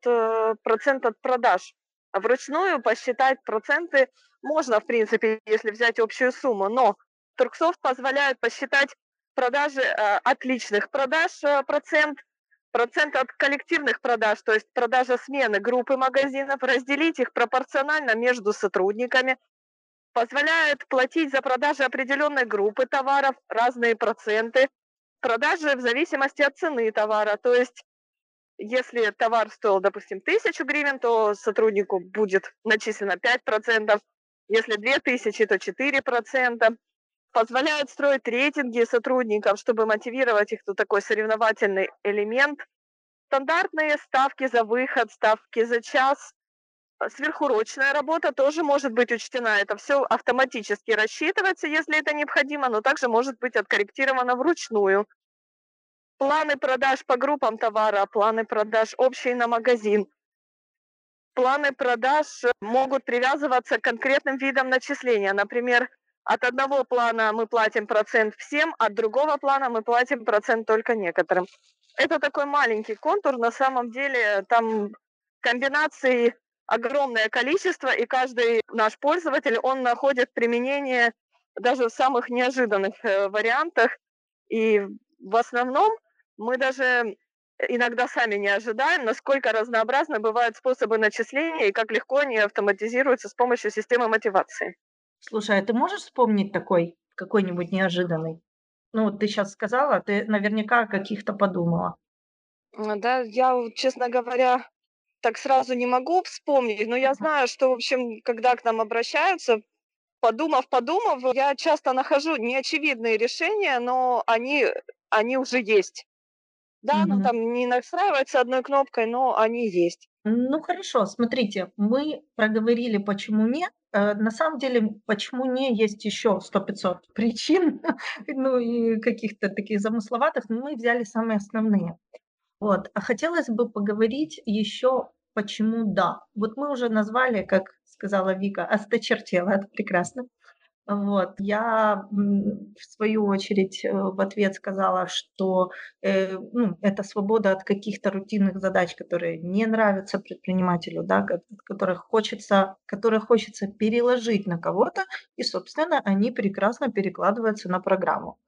процента от продаж. А вручную посчитать проценты можно, в принципе, если взять общую сумму, но Турксофт позволяет посчитать продажи отличных продаж процент процент от коллективных продаж, то есть продажа смены группы магазинов, разделить их пропорционально между сотрудниками, позволяет платить за продажи определенной группы товаров разные проценты, продажи в зависимости от цены товара, то есть если товар стоил, допустим, 1000 гривен, то сотруднику будет начислено 5%, если 2000, то 4%. Позволяют строить рейтинги сотрудников, чтобы мотивировать их, тут такой соревновательный элемент. Стандартные ставки за выход, ставки за час. Сверхурочная работа тоже может быть учтена. Это все автоматически рассчитывается, если это необходимо, но также может быть откорректировано вручную. Планы продаж по группам товара, планы продаж общие на магазин. Планы продаж могут привязываться к конкретным видам начисления. Например, от одного плана мы платим процент всем, от другого плана мы платим процент только некоторым. Это такой маленький контур, на самом деле там комбинаций огромное количество, и каждый наш пользователь, он находит применение даже в самых неожиданных э, вариантах. И в основном мы даже иногда сами не ожидаем, насколько разнообразны бывают способы начисления и как легко они автоматизируются с помощью системы мотивации. Слушай, а ты можешь вспомнить такой, какой-нибудь неожиданный? Ну, вот ты сейчас сказала, ты наверняка о каких-то подумала. Да, я, честно говоря, так сразу не могу вспомнить, но я знаю, что, в общем, когда к нам обращаются, подумав, подумав, я часто нахожу неочевидные решения, но они, они уже есть. Да, ну там не настраивается одной кнопкой, но они есть. Ну хорошо, смотрите, мы проговорили, почему нет. Э, на самом деле, почему не, есть еще 100-500 причин, ну и каких-то таких замысловатых, но мы взяли самые основные. Вот. А хотелось бы поговорить еще, почему да. Вот мы уже назвали, как сказала Вика, осточертело, это прекрасно. Вот. Я в свою очередь э, в ответ сказала, что э, ну, это свобода от каких-то рутинных задач, которые не нравятся предпринимателю, да, которых хочется, которые хочется переложить на кого-то, и, собственно, они прекрасно перекладываются на программу.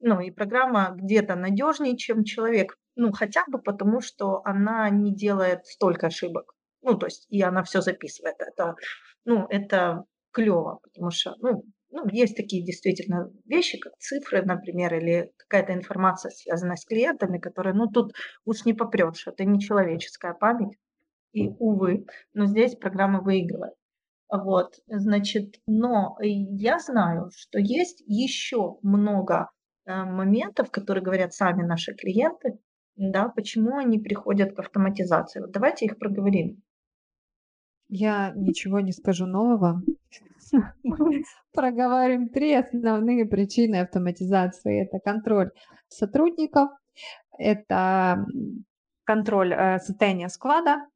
Ну и программа где-то надежнее, чем человек, ну хотя бы потому, что она не делает столько ошибок. Ну, то есть, и она все записывает. Это, ну, это клево, потому что, ну, ну, есть такие действительно вещи, как цифры, например, или какая-то информация, связанная с клиентами, которые, ну, тут уж не попрешь, это не человеческая память, и, увы, но здесь программа выигрывает. Вот, значит, но я знаю, что есть еще много э, моментов, которые говорят сами наши клиенты, да, почему они приходят к автоматизации. Вот давайте их проговорим. Я ничего не скажу нового. Мы проговариваем три основные причины автоматизации. Это контроль сотрудников, это контроль э, состояния склада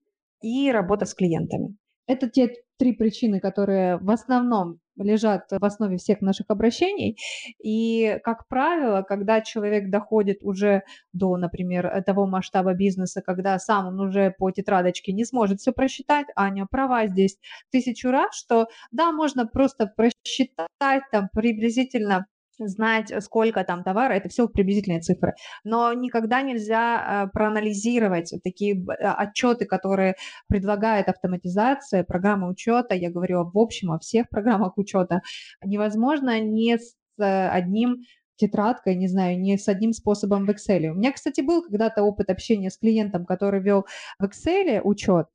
и работа с клиентами. Это те три причины, которые в основном лежат в основе всех наших обращений. И, как правило, когда человек доходит уже до, например, того масштаба бизнеса, когда сам он уже по тетрадочке не сможет все просчитать, Аня права здесь тысячу раз, что да, можно просто просчитать там приблизительно знать, сколько там товара, это все приблизительные цифры. Но никогда нельзя э, проанализировать такие э, отчеты, которые предлагает автоматизация, программа учета, я говорю в общем о всех программах учета, невозможно не с э, одним тетрадкой, не знаю, не с одним способом в Excel. У меня, кстати, был когда-то опыт общения с клиентом, который вел в Excel учет,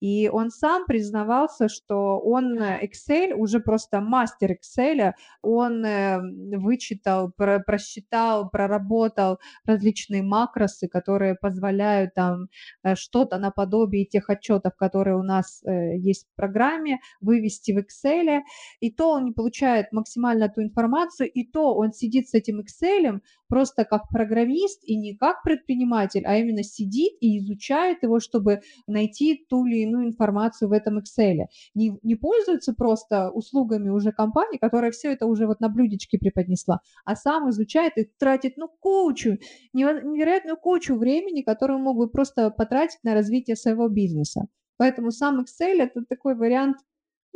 и он сам признавался, что он э, Excel, уже просто мастер Excel, он э, вычитал, про, просчитал, проработал различные макросы, которые позволяют там э, что-то наподобие тех отчетов, которые у нас есть в программе, вывести в Excel, и то он не получает максимально ту информацию, и то он сидит с этим Excel просто как программист и не как предприниматель, а именно сидит и изучает его, чтобы найти ту или иную информацию в этом Excel. Не, не пользуется просто услугами уже компании, которая все это уже вот на блюдечке преподнесла, а сам изучает и тратит ну кучу, невероятную кучу времени, которую мог бы просто потратить на развитие своего бизнеса. Поэтому сам Excel это такой вариант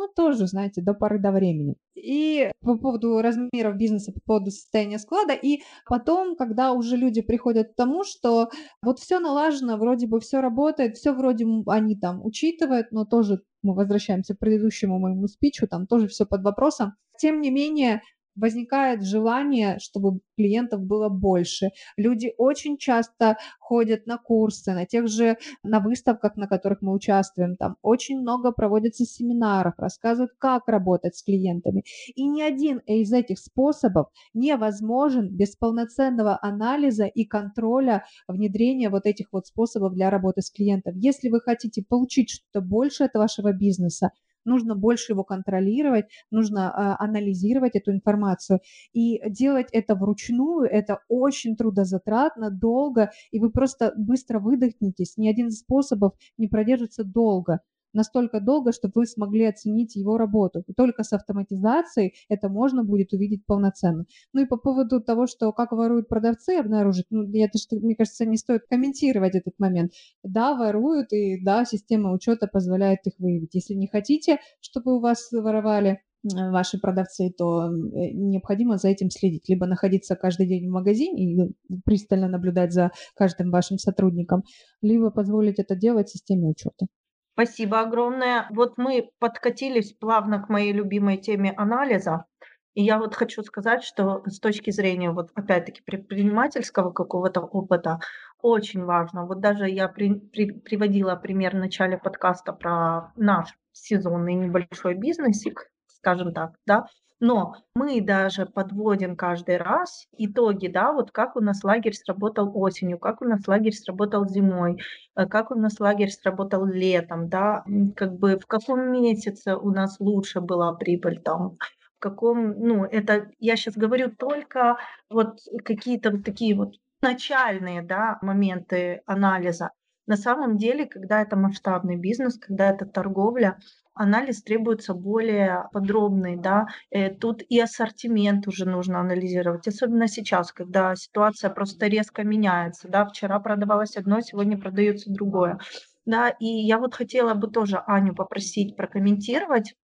ну, тоже, знаете, до поры до времени. И по поводу размеров бизнеса, по поводу состояния склада. И потом, когда уже люди приходят к тому, что вот все налажено, вроде бы все работает, все вроде они там учитывают, но тоже мы возвращаемся к предыдущему моему спичу, там тоже все под вопросом. Тем не менее, возникает желание, чтобы клиентов было больше. Люди очень часто ходят на курсы, на тех же, на выставках, на которых мы участвуем, там очень много проводится семинаров, рассказывают, как работать с клиентами. И ни один из этих способов невозможен без полноценного анализа и контроля внедрения вот этих вот способов для работы с клиентом. Если вы хотите получить что-то больше от вашего бизнеса, нужно больше его контролировать, нужно а, анализировать эту информацию. И делать это вручную, это очень трудозатратно, долго, и вы просто быстро выдохнетесь. Ни один из способов не продержится долго настолько долго, чтобы вы смогли оценить его работу. И только с автоматизацией это можно будет увидеть полноценно. Ну и по поводу того, что как воруют продавцы, обнаружить, ну, это, что, мне кажется, не стоит комментировать этот момент. Да, воруют, и да, система учета позволяет их выявить. Если не хотите, чтобы у вас воровали, ваши продавцы, то э, необходимо за этим следить. Либо находиться каждый день в магазине и пристально наблюдать за каждым вашим сотрудником, либо позволить это делать системе учета. Спасибо огромное. Вот мы подкатились плавно к моей любимой теме анализа. И я вот хочу сказать, что с точки зрения вот опять-таки предпринимательского какого-то опыта очень важно. Вот даже я при, при, приводила пример в начале подкаста про наш сезонный небольшой бизнесик, скажем так, да, но мы даже подводим каждый раз итоги, да, вот как у нас лагерь сработал осенью, как у нас лагерь сработал зимой, э, как у нас лагерь сработал летом, да, как бы в каком месяце у нас лучше была прибыль там, в каком, ну, это я сейчас говорю только вот какие-то вот такие вот начальные, да, моменты анализа. На самом деле, когда это масштабный бизнес, когда это торговля, анализ требуется более подробный, да. Э, тут и ассортимент уже нужно анализировать, особенно сейчас, когда ситуация просто резко меняется, да. Вчера продавалось одно, сегодня продается другое. Да, и я вот хотела бы тоже Аню попросить прокомментировать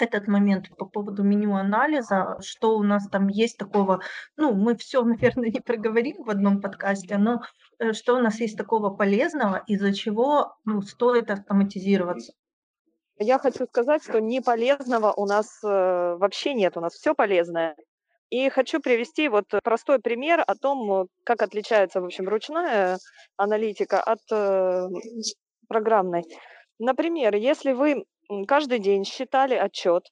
этот момент по поводу меню анализа, что у нас там есть такого, ну, мы все, наверное, не проговорим в одном подкасте, но что у нас есть такого полезного, из-за чего ну, стоит автоматизироваться. Я хочу сказать, что не полезного у нас э, вообще нет, у нас все полезное. И хочу привести вот простой пример о том, как отличается, в общем, ручная аналитика от э, программной. Например, если вы каждый день считали отчет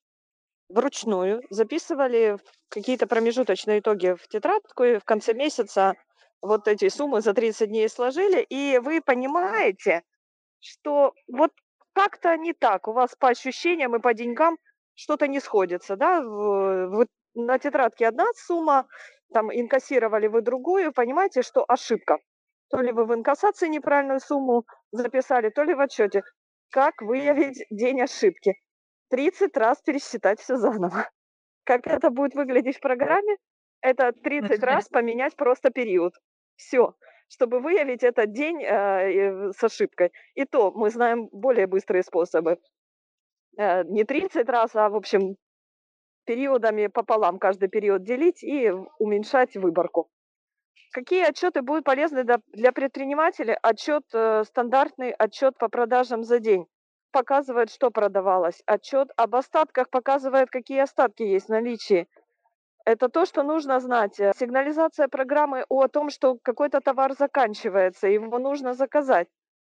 вручную, записывали какие-то промежуточные итоги в тетрадку, и в конце месяца вот эти суммы за 30 дней сложили, и вы понимаете, что вот как-то не так, у вас по ощущениям и по деньгам что-то не сходится, да, вы, на тетрадке одна сумма, там инкассировали вы другую, понимаете, что ошибка. То ли вы в инкассации неправильную сумму записали, то ли в отчете. Как выявить день ошибки? 30 раз пересчитать все заново. Как это будет выглядеть в программе? Это 30 раз поменять просто период. Все. Чтобы выявить этот день э, с ошибкой. И то мы знаем более быстрые способы. Э, не 30 раз, а, в общем, периодами пополам каждый период делить и уменьшать выборку. Какие отчеты будут полезны для предпринимателей? Отчет э, стандартный, отчет по продажам за день показывает, что продавалось. Отчет об остатках показывает, какие остатки есть в наличии. Это то, что нужно знать. Сигнализация программы о том, что какой-то товар заканчивается, его нужно заказать.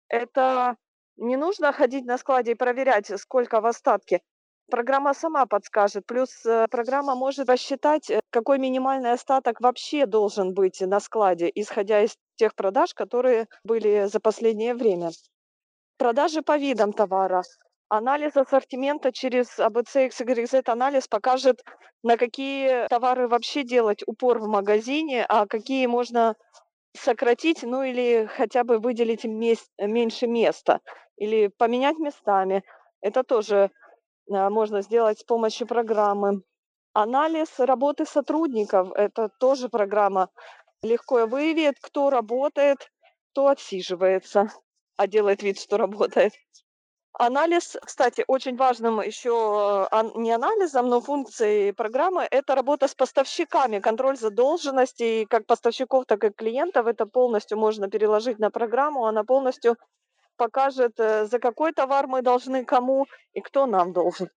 Это не нужно ходить на складе и проверять, сколько в остатке. Программа сама подскажет. Плюс э, программа может рассчитать, э, какой минимальный остаток вообще должен быть на складе, исходя из тех продаж, которые были за последнее время. Продажи по видам товара. Анализ ассортимента через ABC XYZ анализ покажет, на какие товары вообще делать упор в магазине, а какие можно сократить, ну или хотя бы выделить меньше места, или поменять местами. Это тоже а, можно сделать с помощью программы. Анализ работы сотрудников– это тоже программа. Легко выявит, кто работает, кто отсиживается, а делает вид, что работает. Анализ, кстати, очень важным еще а, не анализом, но функцией программы – это работа с поставщиками, контроль задолженности как поставщиков, так и клиентов. Это полностью можно переложить на программу, она полностью покажет, э, за какой товар мы должны кому и кто нам должен.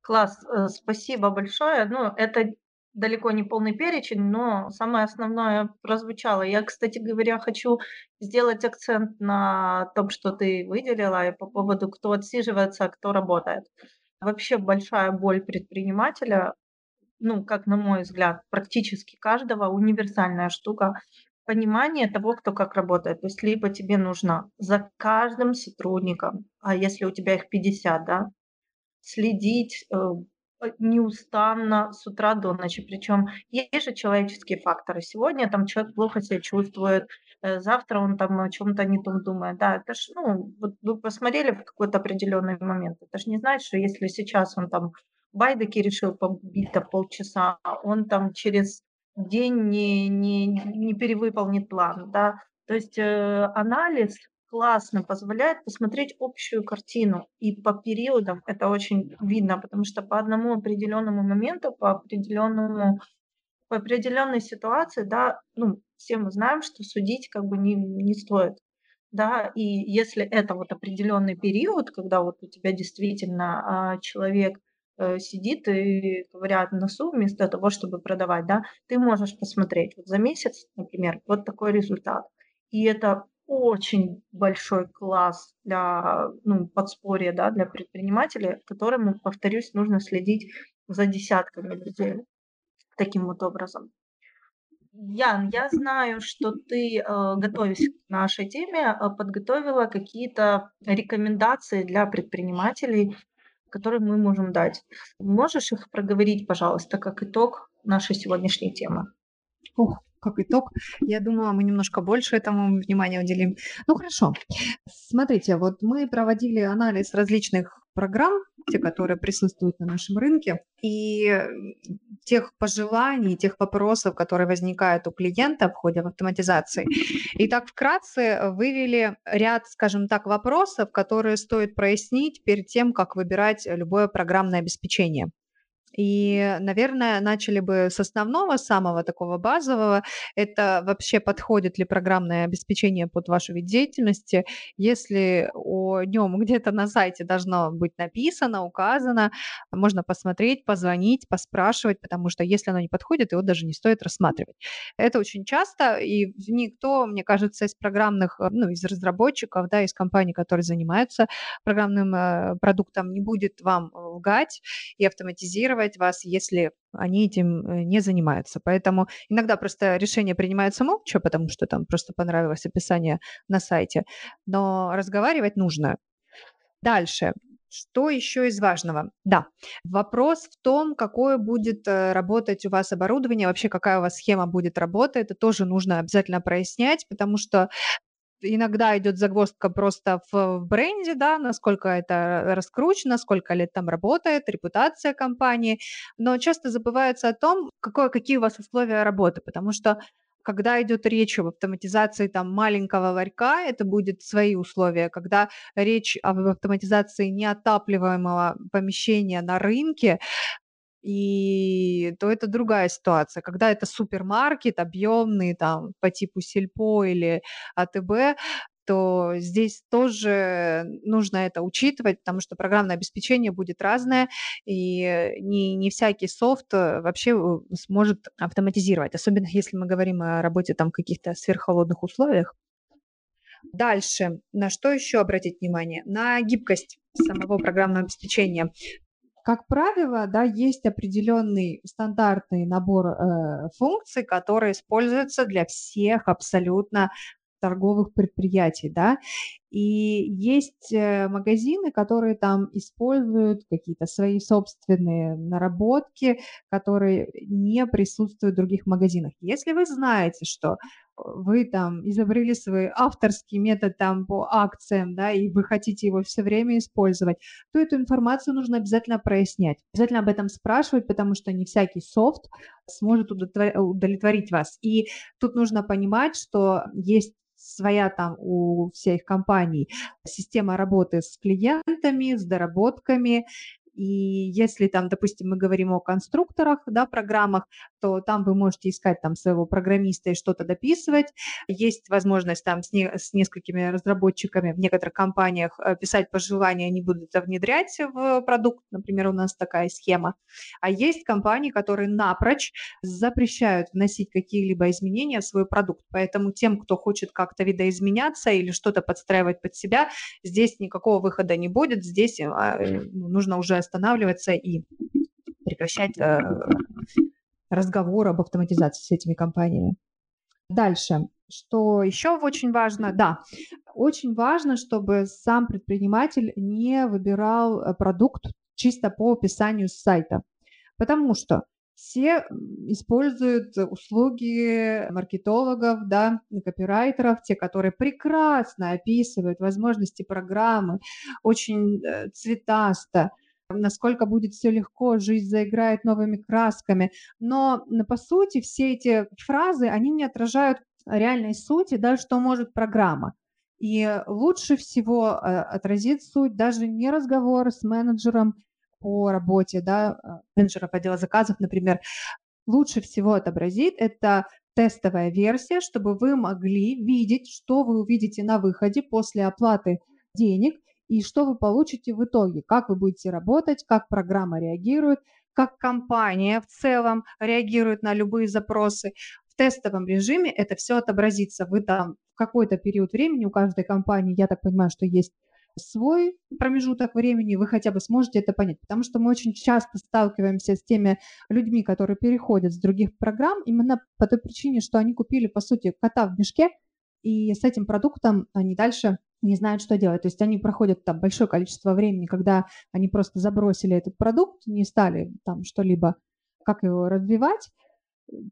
Класс, э, спасибо большое. Ну, это далеко не полный перечень, но самое основное прозвучало. Я, кстати говоря, хочу сделать акцент на том, что ты выделила, и по поводу, кто отсиживается, а кто работает. Вообще большая боль предпринимателя, ну, как на мой взгляд, практически каждого, универсальная штука понимание того, кто как работает. То есть либо тебе нужно за каждым сотрудником, а если у тебя их 50, да, следить э, неустанно с утра до ночи. Причем есть же человеческие факторы. Сегодня там человек плохо себя чувствует, э, завтра он там о чем-то не том думает. Да, это ж, ну, вот вы посмотрели в какой-то определенный момент. Это же не значит, что если сейчас он там Байдеки решил побить-то полчаса, он там через день не, не, не перевыполнит план. Да? То есть э, анализ классно позволяет посмотреть общую картину. И по периодам это очень видно, потому что по одному определенному моменту, по определенному по определенной ситуации, да, ну, все мы знаем, что судить как бы не, не стоит. Да, и если это вот определенный период, когда вот у тебя действительно а, человек э, сидит и на носу вместо того, чтобы продавать, да, ты можешь посмотреть вот за месяц, например, вот такой результат. И это очень большой класс для ну, подспорья, да, для предпринимателей, которому, повторюсь, нужно следить за десятками людей таким вот образом. Ян, я знаю, что ты, э, готовясь к нашей теме, э, подготовила какие-то рекомендации для предпринимателей которые мы можем дать. Можешь их проговорить, пожалуйста, как итог нашей сегодняшней темы? Ух, как итог, я думала, мы немножко больше этому внимания уделим. Ну хорошо. Смотрите, вот мы проводили анализ различных программ, те, которые присутствуют на нашем рынке, и тех пожеланий, тех вопросов, которые возникают у клиента в ходе автоматизации. И так вкратце вывели ряд, скажем так, вопросов, которые стоит прояснить перед тем, как выбирать любое программное обеспечение. И, наверное, начали бы с основного, самого такого базового. Это вообще подходит ли программное обеспечение под вашу вид деятельности. Если о нем где-то на сайте должно быть написано, указано, можно посмотреть, позвонить, поспрашивать, потому что если оно не подходит, его даже не стоит рассматривать. Это очень часто, и никто, мне кажется, из программных, э, ну, из разработчиков, да, из компаний, которые занимаются программным э, продуктом, не будет вам лгать и автоматизировать вас, если они этим э, не занимаются. Поэтому иногда просто решение принимается молча, потому что там просто понравилось описание на сайте, но разговаривать нужно. Дальше. Что еще из важного? Да, вопрос в том, какое будет э, работать у вас оборудование, вообще какая у вас схема будет работать, это тоже нужно обязательно прояснять, потому что иногда идет загвоздка просто в, бренде, да, насколько это раскручено, сколько лет там работает, репутация компании, но часто забывается о том, какое, какие у вас условия работы, потому что когда идет речь об автоматизации там маленького ларька, это будет свои условия. Когда речь об автоматизации неотапливаемого помещения на рынке, и то это другая ситуация. Когда это супермаркет объемный, там, по типу Сельпо или АТБ, то здесь тоже нужно это учитывать, потому что программное обеспечение будет разное, и не, не всякий софт э, вообще э, сможет автоматизировать, особенно если мы говорим о работе там в каких-то сверххолодных условиях. Дальше, на что еще обратить внимание? На гибкость самого программного обеспечения. Как правило, да, есть определенный стандартный набор э, функций, которые используются для всех абсолютно торговых предприятий, да, и есть э, магазины, которые там используют какие-то свои собственные наработки, которые не присутствуют в других магазинах. Если вы знаете, что вы там изобрели свой авторский метод там по акциям, да, и вы хотите его все время использовать, то эту информацию нужно обязательно прояснять. Обязательно об этом спрашивать, потому что не всякий софт сможет удовлетворить вас. И тут нужно понимать, что есть своя там у всех компаний система работы с клиентами, с доработками, и если там, допустим, мы говорим о конструкторах, да, программах, то там вы можете искать там своего программиста и что-то дописывать. Есть возможность там с, не, с несколькими разработчиками в некоторых компаниях э, писать пожелания, они будут это внедрять в продукт. Например, у нас такая схема. А есть компании, которые напрочь запрещают вносить какие-либо изменения в свой продукт. Поэтому тем, кто хочет как-то видоизменяться или что-то подстраивать под себя, здесь никакого выхода не будет. Здесь э, ну, нужно уже останавливаться и прекращать э, разговор об автоматизации с этими компаниями. Дальше. Что еще очень важно? Да, очень важно, чтобы сам предприниматель не выбирал э, продукт чисто по описанию сайта. Потому что все используют услуги маркетологов, да, копирайтеров, те, которые прекрасно описывают возможности программы, очень э, цветасто, насколько будет все легко, жизнь заиграет новыми красками. Но по сути все эти фразы, они не отражают реальной сути, да, что может программа. И лучше всего э, отразит суть даже не разговор с менеджером по работе, да, э, менеджеров отдела заказов, например, лучше всего отобразит это тестовая версия, чтобы вы могли видеть, что вы увидите на выходе после оплаты денег, и что вы получите в итоге, как вы будете работать, как программа реагирует, как компания в целом реагирует на любые запросы. В тестовом режиме это все отобразится. Вы там в какой-то период времени у каждой компании, я так понимаю, что есть свой промежуток времени, вы хотя бы сможете это понять. Потому что мы очень часто сталкиваемся с теми людьми, которые переходят с других программ, именно по той причине, что они купили, по сути, кота в мешке, и с этим продуктом они дальше не знают, что делать. То есть они проходят там большое количество времени, когда они просто забросили этот продукт, не стали там что-либо, как его развивать,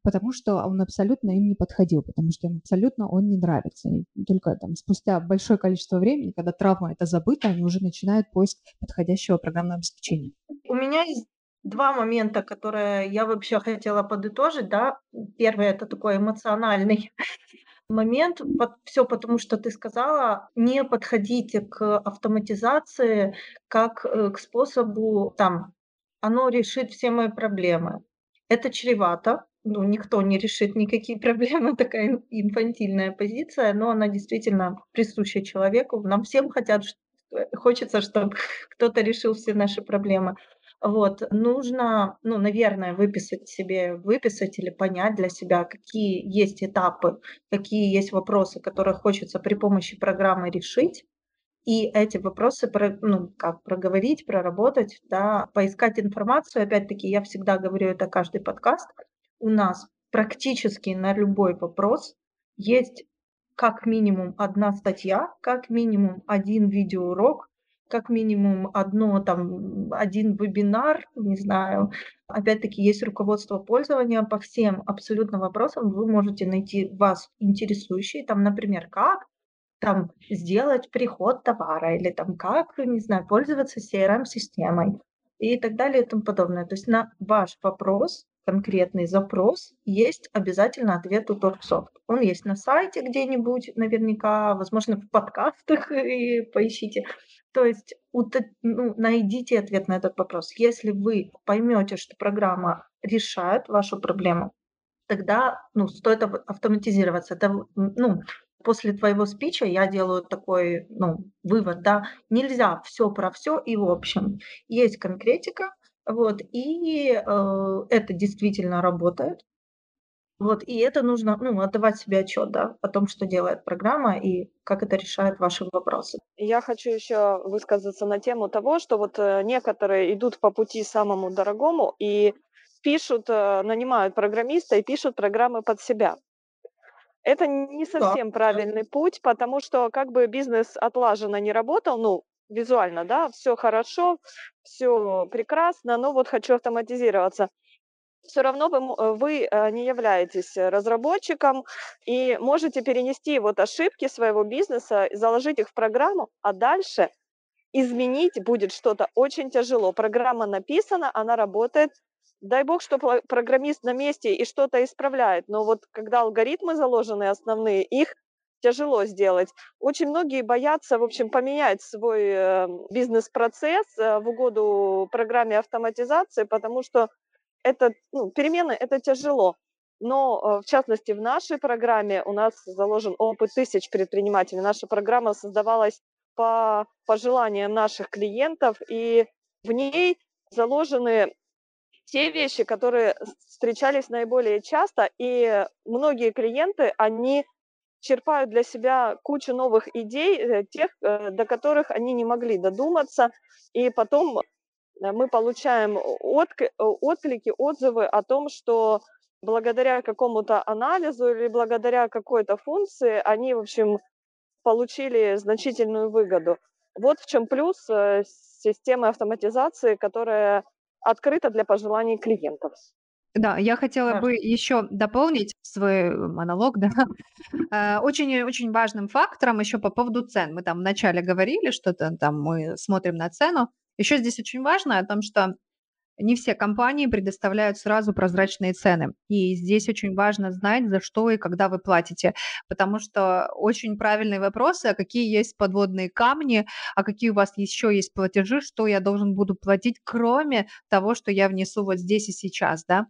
потому что он абсолютно им не подходил, потому что им абсолютно он не нравится. И только там спустя большое количество времени, когда травма это забыта, они уже начинают поиск подходящего программного обеспечения. У меня есть два момента, которые я вообще хотела подытожить, да. Первый это такой эмоциональный момент. Все потому, что ты сказала, не подходите к автоматизации как э, к способу, там, оно решит все мои проблемы. Это чревато, ну, никто не решит никакие проблемы, такая инфантильная позиция, но она действительно присуща человеку. Нам всем хотят, хочется, чтобы кто-то решил все наши проблемы. Вот, нужно, ну, наверное, выписать себе, выписать или понять для себя, какие есть этапы, какие есть вопросы, которые хочется при помощи программы решить, и эти вопросы, ну, как проговорить, проработать, да, поискать информацию. Опять-таки, я всегда говорю это каждый подкаст. У нас практически на любой вопрос есть как минимум одна статья, как минимум один видеоурок, как минимум одно, там, один вебинар, не знаю. Опять-таки есть руководство пользования по всем абсолютно вопросам. Вы можете найти вас интересующие, там, например, как там сделать приход товара или там как, не знаю, пользоваться CRM-системой и так далее и тому подобное. То есть на ваш вопрос, конкретный запрос, есть обязательно ответ у Торксофт. Он есть на сайте где-нибудь, наверняка, возможно, в подкастах и поищите. То есть ну, найдите ответ на этот вопрос. Если вы поймете, что программа решает вашу проблему, тогда ну, стоит автоматизироваться. Это, ну, после твоего спича я делаю такой ну, вывод, да, нельзя все про все и в общем. Есть конкретика, вот, и э, это действительно работает. Вот, и это нужно ну, отдавать себе отчет да, о том, что делает программа и как это решает ваши вопросы. Я хочу еще высказаться на тему того, что вот э, некоторые идут по пути самому дорогому и пишут, э, нанимают программиста и пишут программы под себя. Это не совсем да. правильный путь, потому что как бы бизнес отлаженно не работал, ну, визуально, да, все хорошо, все прекрасно, но вот хочу автоматизироваться. Все равно вы, э, вы э, не являетесь разработчиком и можете перенести вот ошибки своего бизнеса, заложить их в программу, а дальше изменить будет что-то очень тяжело. Программа написана, она работает, дай бог, что программист на месте и что-то исправляет, но вот когда алгоритмы заложены основные, их тяжело сделать. Очень многие боятся, в общем, поменять свой э, бизнес-процесс э, в угоду программе автоматизации, потому что это, ну, перемены – это тяжело. Но, э, в частности, в нашей программе у нас заложен опыт тысяч предпринимателей. Наша программа создавалась по пожеланиям наших клиентов, и в ней заложены те вещи, которые встречались наиболее часто, и многие клиенты, они черпают для себя кучу новых идей, э, тех, э, до которых они не могли додуматься, и потом мы получаем отклики, отзывы о том, что благодаря какому-то анализу или благодаря какой-то функции они, в общем, получили значительную выгоду. Вот в чем плюс системы автоматизации, которая открыто для пожеланий клиентов. Да, я хотела Хорошо. бы еще дополнить свой монолог, да. Очень-очень важным фактором еще по поводу цен. Мы там вначале говорили, что там мы смотрим на цену. Еще здесь очень важно о том, что не все компании предоставляют сразу прозрачные цены. И здесь очень важно знать, за что и когда вы платите, потому что очень правильные вопросы, а какие есть подводные камни, а какие у вас еще есть платежи, что я должен буду платить, кроме того, что я внесу вот здесь и сейчас, да.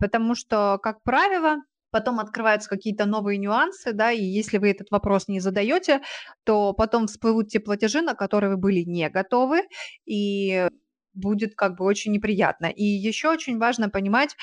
Потому что, как правило, потом открываются какие-то новые нюансы, да, и если вы этот вопрос не задаете, то потом всплывут те платежи, на которые вы были не готовы, и будет как бы очень неприятно. И еще очень важно понимать,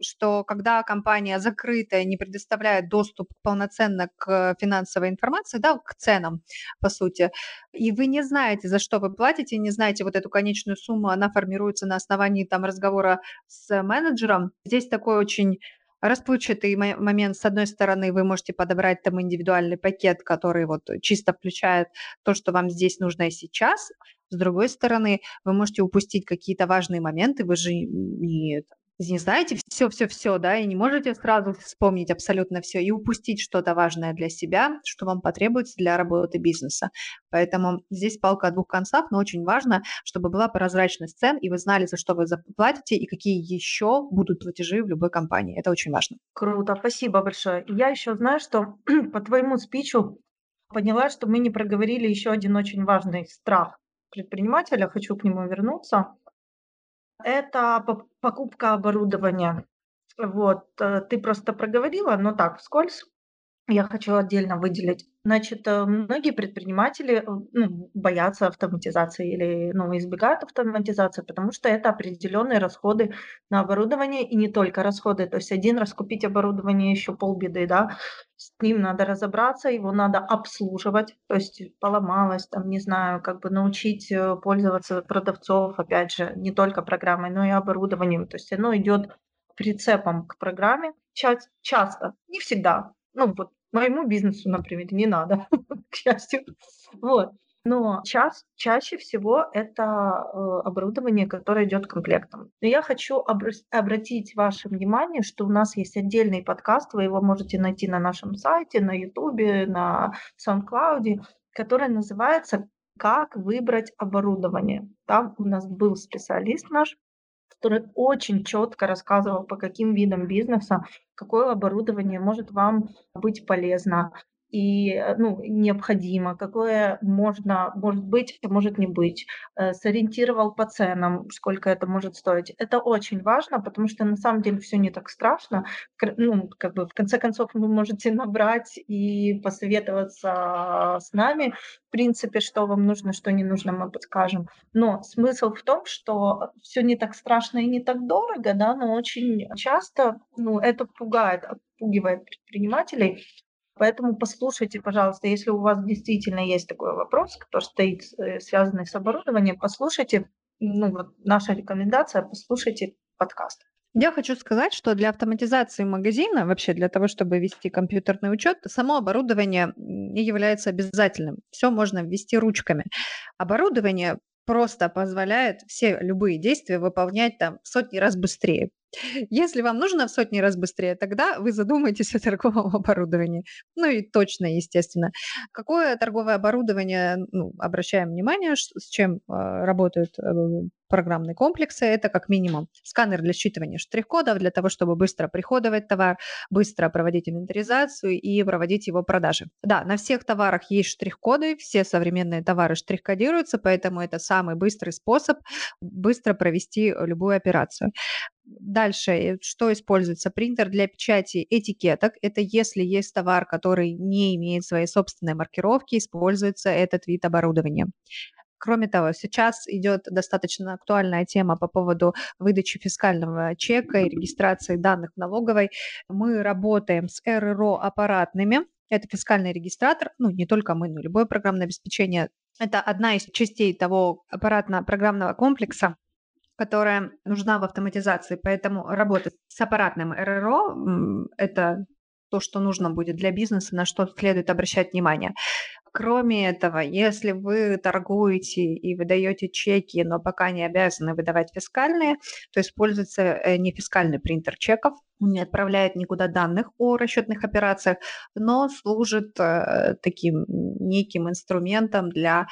что когда компания закрытая, не предоставляет доступ полноценно к финансовой информации, да, к ценам, по сути, и вы не знаете, за что вы платите, не знаете вот эту конечную сумму, она формируется на основании там разговора с менеджером. Здесь такой очень расплывчатый момент. С одной стороны, вы можете подобрать там индивидуальный пакет, который вот чисто включает то, что вам здесь нужно и сейчас. С другой стороны, вы можете упустить какие-то важные моменты. Вы же не не знаете все-все-все, да, и не можете сразу вспомнить абсолютно все и упустить что-то важное для себя, что вам потребуется для работы бизнеса. Поэтому здесь палка о двух концах, но очень важно, чтобы была прозрачность цен, и вы знали, за что вы заплатите, и какие еще будут платежи в любой компании. Это очень важно. Круто, спасибо большое. Я еще знаю, что по твоему спичу поняла, что мы не проговорили еще один очень важный страх предпринимателя. Хочу к нему вернуться. Это покупка оборудования. Вот, э, ты просто проговорила, но так, вскользь я хочу отдельно выделить. Значит, э, многие предприниматели э, ну, боятся автоматизации или ну, избегают автоматизации, потому что это определенные расходы на оборудование и не только расходы. То есть один раз купить оборудование еще полбеды, да, с ним надо разобраться, его надо обслуживать, то есть поломалось, там, не знаю, как бы научить э, пользоваться продавцов, опять же, не только программой, но и оборудованием. То есть оно идет прицепом к программе часто, не всегда. Ну, вот Моему бизнесу, например, не надо, к счастью. Вот. Но час, чаще всего это э, оборудование, которое идет комплектом. Но я хочу обр- обратить ваше внимание, что у нас есть отдельный подкаст, вы его можете найти на нашем сайте, на YouTube, на SoundCloud, который называется «Как выбрать оборудование». Там у нас был специалист наш, который очень четко рассказывал, по каким видам бизнеса какое оборудование может вам быть полезно, и э, ну, необходимо, какое можно, может быть, а может не быть, э, сориентировал по ценам, сколько это может стоить. Это очень важно, потому что на самом деле все не так страшно. Ну, как бы в конце концов вы можете набрать и посоветоваться с нами, в принципе, что вам нужно, что не нужно, мы подскажем. Но смысл в том, что все не так страшно и не так дорого, да, но очень часто ну, это пугает, отпугивает предпринимателей, Поэтому послушайте, пожалуйста, если у вас действительно есть такой вопрос, который стоит э, связанный с оборудованием, послушайте, ну вот наша рекомендация, послушайте подкаст. Я хочу сказать, что для автоматизации магазина, вообще для того, чтобы вести компьютерный учет, само оборудование не является обязательным. Все можно ввести ручками. Оборудование просто позволяет все любые действия выполнять там сотни раз быстрее. Если вам нужно в сотни раз быстрее, тогда вы задумаетесь о торговом оборудовании. Ну и точно, естественно. Какое торговое оборудование, ну, обращаем внимание, с чем э, работают э, программные комплексы. Это как минимум сканер для считывания штрих-кодов, для того, чтобы быстро приходовать товар, быстро проводить инвентаризацию и проводить его продажи. Да, на всех товарах есть штрих-коды, все современные товары штрих-кодируются, поэтому это самый быстрый способ быстро провести любую операцию. Дальше, э, что используется? Принтер для печати этикеток. Это если есть товар, который не имеет своей собственной маркировки, используется этот вид оборудования. Кроме того, сейчас идет достаточно актуальная тема по поводу выдачи фискального чека и регистрации данных налоговой. Мы работаем с РРО аппаратными. Это фискальный регистратор, ну не только мы, но любое программное обеспечение. Это одна из частей того аппаратно-программного комплекса, которая нужна в автоматизации. Поэтому работать с аппаратным РРО – это то, что нужно будет для бизнеса, на что следует обращать внимание. Кроме этого, если вы торгуете и выдаете чеки, но пока не обязаны выдавать фискальные, то используется э, не фискальный принтер чеков, не отправляет никуда данных о расчетных операциях, но служит э, таким неким инструментом для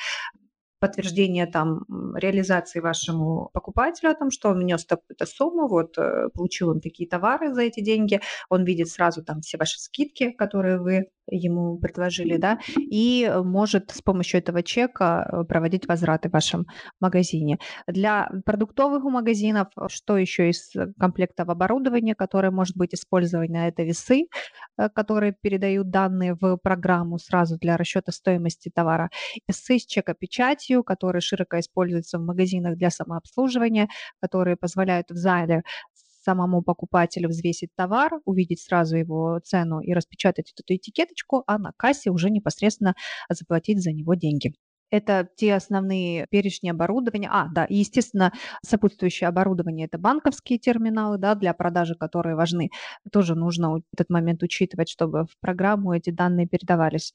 подтверждение там реализации вашему покупателю о том, что он внес такую-то сумму, вот э, получил он такие товары за эти деньги, он видит сразу там все ваши скидки, которые вы ему предложили, да, и может с помощью этого чека э, проводить возвраты в вашем магазине. Для продуктовых магазинов, что еще из комплектов оборудования, которое может быть использовано, это весы, э, которые передают данные в программу сразу для расчета стоимости товара, весы с чекопечатью, которые широко используются в магазинах для самообслуживания, которые позволяют в зале самому покупателю взвесить товар, увидеть сразу его цену и распечатать эту этикеточку, а на кассе уже непосредственно заплатить за него деньги. Это те основные перечни оборудования. А, да, и, естественно, сопутствующее оборудование – это банковские терминалы, да, для продажи, которые важны. Тоже нужно этот момент учитывать, чтобы в программу эти данные передавались.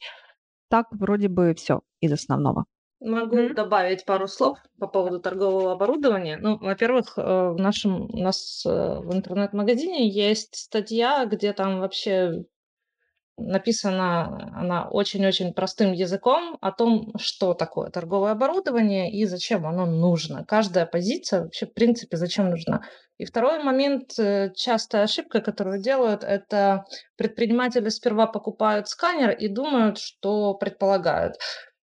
Так вроде бы все из основного. Могу mm-hmm. добавить пару слов по поводу торгового оборудования. Ну, во-первых, э, в нашем у нас э, в интернет-магазине есть статья, где там вообще написана она очень-очень простым языком о том, что такое торговое оборудование и зачем оно нужно. Каждая позиция вообще, в принципе, зачем нужна. И второй момент, э, частая ошибка, которую делают, это предприниматели сперва покупают сканер и думают, что предполагают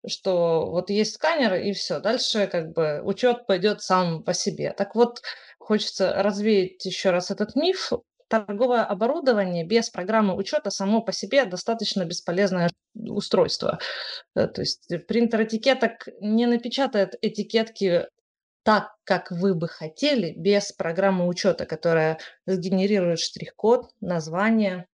что вот есть сканер и все, дальше как бы учет пойдет сам по себе. Так вот, хочется развеять еще раз этот миф торговое оборудование без программы учета само по себе достаточно бесполезное устройство. Э, то есть принтер этикеток не напечатает этикетки так, как вы бы хотели, без программы учета, которая сгенерирует штрих-код, название,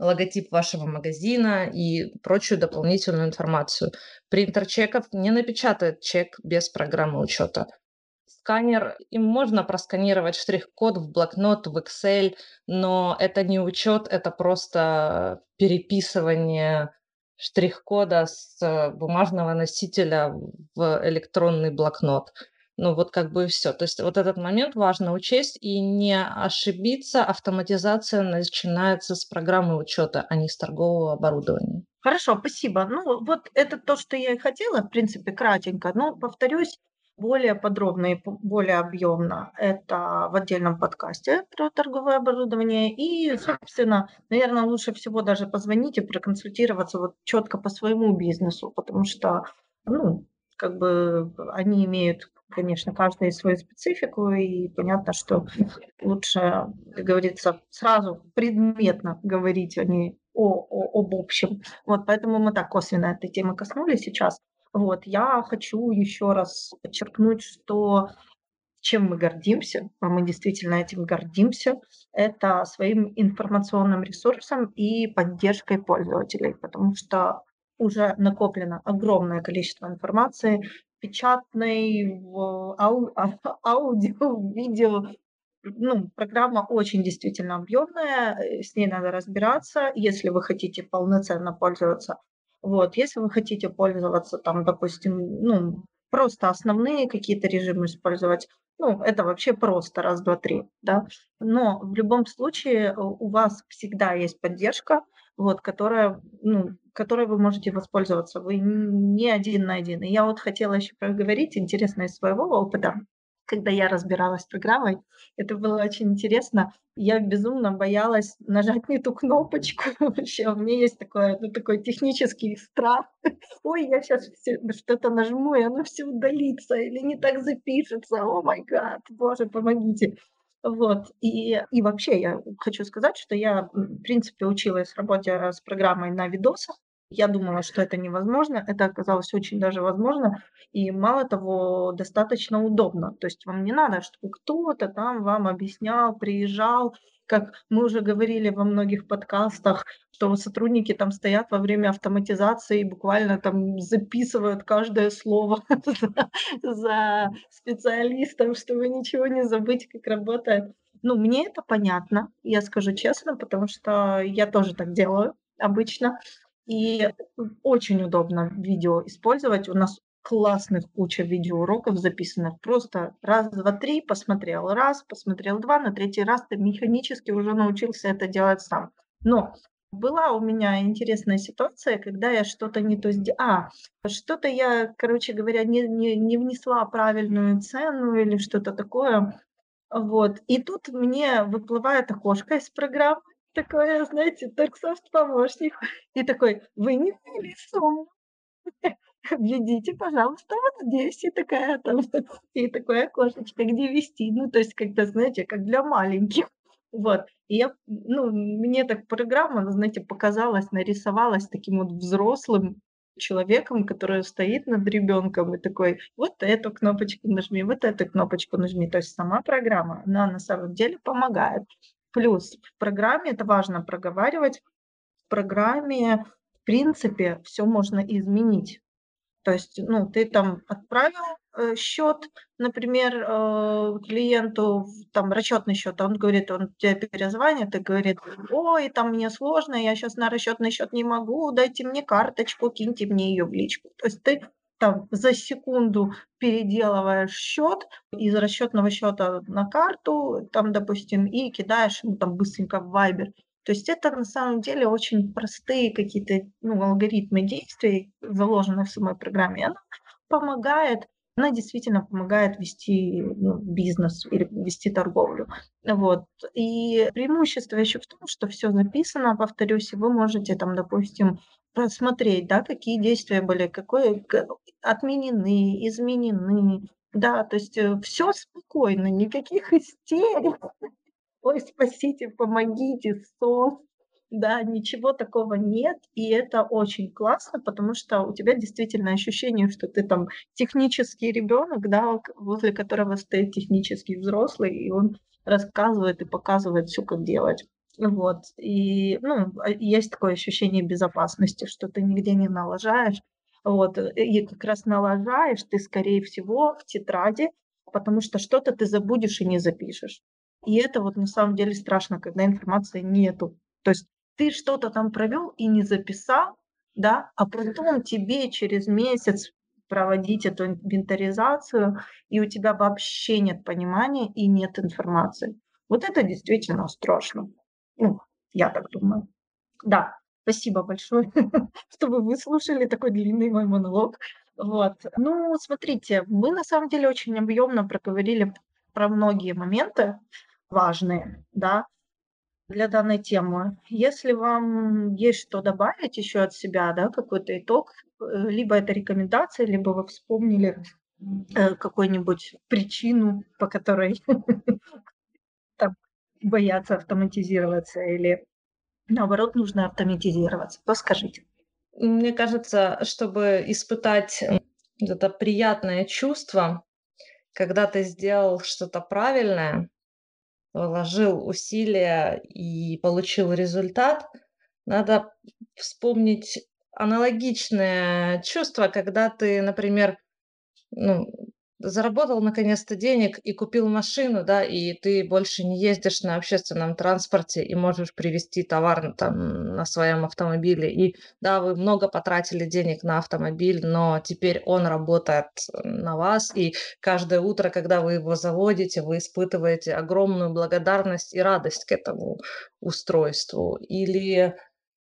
логотип вашего магазина и прочую дополнительную информацию. Принтер чеков не напечатает чек без программы учета сканер, им можно просканировать штрих-код в блокнот, в Excel, но это не учет, это просто переписывание штрих-кода с бумажного носителя в электронный блокнот. Ну вот как бы все. То есть вот этот момент важно учесть и не ошибиться. Автоматизация начинается с программы учета, а не с торгового оборудования. Хорошо, спасибо. Ну вот это то, что я и хотела, в принципе, кратенько. Но повторюсь, более подробно и более объемно это в отдельном подкасте про торговое оборудование. И, собственно, наверное, лучше всего даже позвонить и проконсультироваться вот четко по своему бизнесу, потому что, ну, как бы они имеют, конечно, каждый свою специфику, и понятно, что лучше, как говорится, сразу предметно говорить, а не о, о, об общем. Вот поэтому мы так косвенно этой темы коснулись сейчас. Вот, я хочу еще раз подчеркнуть, что чем мы гордимся, а мы действительно этим гордимся, это своим информационным ресурсом и поддержкой пользователей, потому что уже накоплено огромное количество информации, печатной, в ау, аудио, видео. Ну, программа очень действительно объемная, э, с ней надо разбираться. Если вы хотите полноценно пользоваться вот, если вы хотите пользоваться там, допустим, ну, просто основные какие-то режимы использовать, ну, это вообще просто раз, два, три, да. Но в любом случае у вас всегда есть поддержка, вот, которая, ну, которой вы можете воспользоваться. Вы не один на один. И я вот хотела еще проговорить, интересно, из своего опыта когда я разбиралась с программой. Это было очень интересно. Я безумно боялась нажать не ту кнопочку. Вообще, у меня есть такой, ну, такой технический страх. Ой, я сейчас что-то нажму, и оно все удалится, или не так запишется. О май гад, боже, помогите. Вот. И, и вообще я хочу сказать, что я, в принципе, училась работе с программой на видосах. Я думала, что это невозможно. Это оказалось очень даже возможно. И мало того, достаточно удобно. То есть вам не надо, чтобы кто-то там вам объяснял, приезжал. Как мы уже говорили во многих подкастах, что сотрудники там стоят во время автоматизации и буквально там записывают каждое слово за специалистом, чтобы ничего не забыть, как работает. Ну, мне это понятно, я скажу честно, потому что я тоже так делаю обычно. И очень удобно видео использовать. У нас классных куча видеоуроков записанных. Просто раз, два, три, посмотрел раз, посмотрел два, на третий раз ты механически уже научился это делать сам. Но была у меня интересная ситуация, когда я что-то не то сделала. А, что-то я, короче говоря, не, не, не внесла правильную цену или что-то такое. Вот. И тут мне выплывает окошко из программы, такое, знаете, Торксофт помощник. И такой, вы не ввели сумму. Введите, пожалуйста, вот здесь. И такая там, и такое окошечко, где вести. Ну, то есть, когда, знаете, как для маленьких. Вот. И я, ну, мне так программа, знаете, показалась, нарисовалась таким вот взрослым человеком, который стоит над ребенком и такой, вот эту кнопочку нажми, вот эту кнопочку нажми. То есть сама программа, она на самом деле помогает. Плюс в программе, это важно проговаривать, в программе, в принципе, все можно изменить. То есть, ну, ты там отправил э, счет, например, э, клиенту, там расчетный счет, он говорит, он тебе перезвонит и говорит, ой, там мне сложно, я сейчас на расчетный счет не могу, дайте мне карточку, киньте мне ее в личку. То есть ты там за секунду переделываешь счет из расчетного счета на карту, там, допустим, и кидаешь ему там быстренько в Viber. То есть это на самом деле очень простые какие-то ну, алгоритмы действий, заложенные в самой программе. Она помогает она действительно помогает вести ну, бизнес или вести торговлю. Вот. И преимущество еще в том, что все записано, повторюсь, и вы можете там, допустим, просмотреть, да, какие действия были, какое отменены, изменены. Да, то есть э, все спокойно, никаких истерик. Ой, спасите, помогите, сос. Да, ничего такого нет, и это очень классно, потому что у тебя действительно ощущение, что ты там технический ребенок, да, возле которого стоит технический взрослый, и он рассказывает и показывает все, как делать. Вот. И, ну, а, есть такое ощущение безопасности, что ты нигде не налажаешь. Вот. И как раз налажаешь ты, скорее всего, в тетради, потому что что-то ты забудешь и не запишешь. И это вот на самом деле страшно, когда информации нету. То есть ты что-то там провел и не записал, да, а потом тебе через месяц проводить эту инвентаризацию, и у тебя вообще нет понимания и нет информации. Вот это действительно страшно. Ну, я так думаю. Да, спасибо большое, что вы выслушали такой длинный мой монолог. Вот. Ну, смотрите, мы на самом деле очень объемно проговорили про многие моменты важные, да, для данной темы. Если вам есть что добавить еще от себя, да, какой-то итог, э, либо это рекомендация, либо вы вспомнили э, какую-нибудь причину, по которой боятся автоматизироваться, или наоборот нужно автоматизироваться, то скажите. Мне кажется, чтобы испытать это приятное чувство, когда ты сделал что-то правильное, вложил усилия и получил результат, надо вспомнить аналогичное чувство, когда ты, например, ну, заработал наконец-то денег и купил машину, да, и ты больше не ездишь на общественном транспорте и можешь привезти товар там на своем автомобиле. И да, вы много потратили денег на автомобиль, но теперь он работает на вас, и каждое утро, когда вы его заводите, вы испытываете огромную благодарность и радость к этому устройству. Или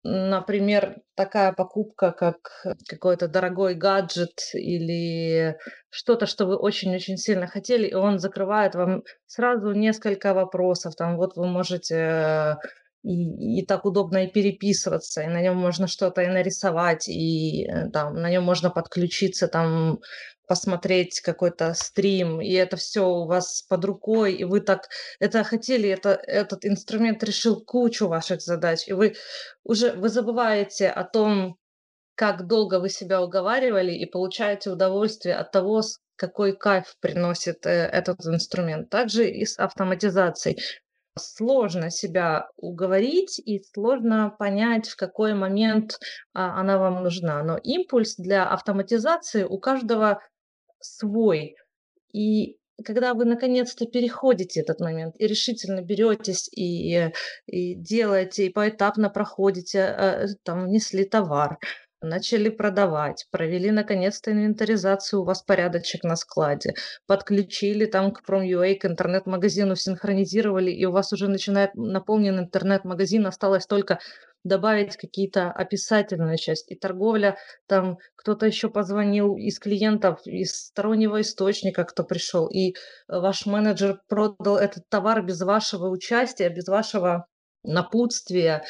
например, такая покупка, как какой-то дорогой гаджет или что-то, что вы очень-очень сильно хотели, и он закрывает вам сразу несколько вопросов. Там вот вы можете и, и так удобно и переписываться, и на нем можно что-то и нарисовать, и э, там на нем можно подключиться там посмотреть какой-то стрим, и это все у вас под рукой, и вы так это хотели, это, этот инструмент решил кучу ваших задач, и вы уже вы забываете о том, как долго вы себя уговаривали, и получаете удовольствие от того, какой кайф приносит э, этот инструмент. Также и с автоматизацией. Сложно себя уговорить и сложно понять, в какой момент а, она вам нужна. Но импульс для автоматизации у каждого свой. И когда вы наконец-то переходите этот момент и решительно беретесь и, и делаете, и поэтапно проходите, э, там, внесли товар, начали продавать, провели наконец-то инвентаризацию, у вас порядочек на складе, подключили там к Prom.ua, к интернет-магазину, синхронизировали, и у вас уже начинает наполнен интернет-магазин, осталось только добавить какие-то описательные части. И торговля, там кто-то еще позвонил из клиентов, из стороннего источника, кто пришел, и ваш менеджер продал этот товар без вашего участия, без вашего напутствия.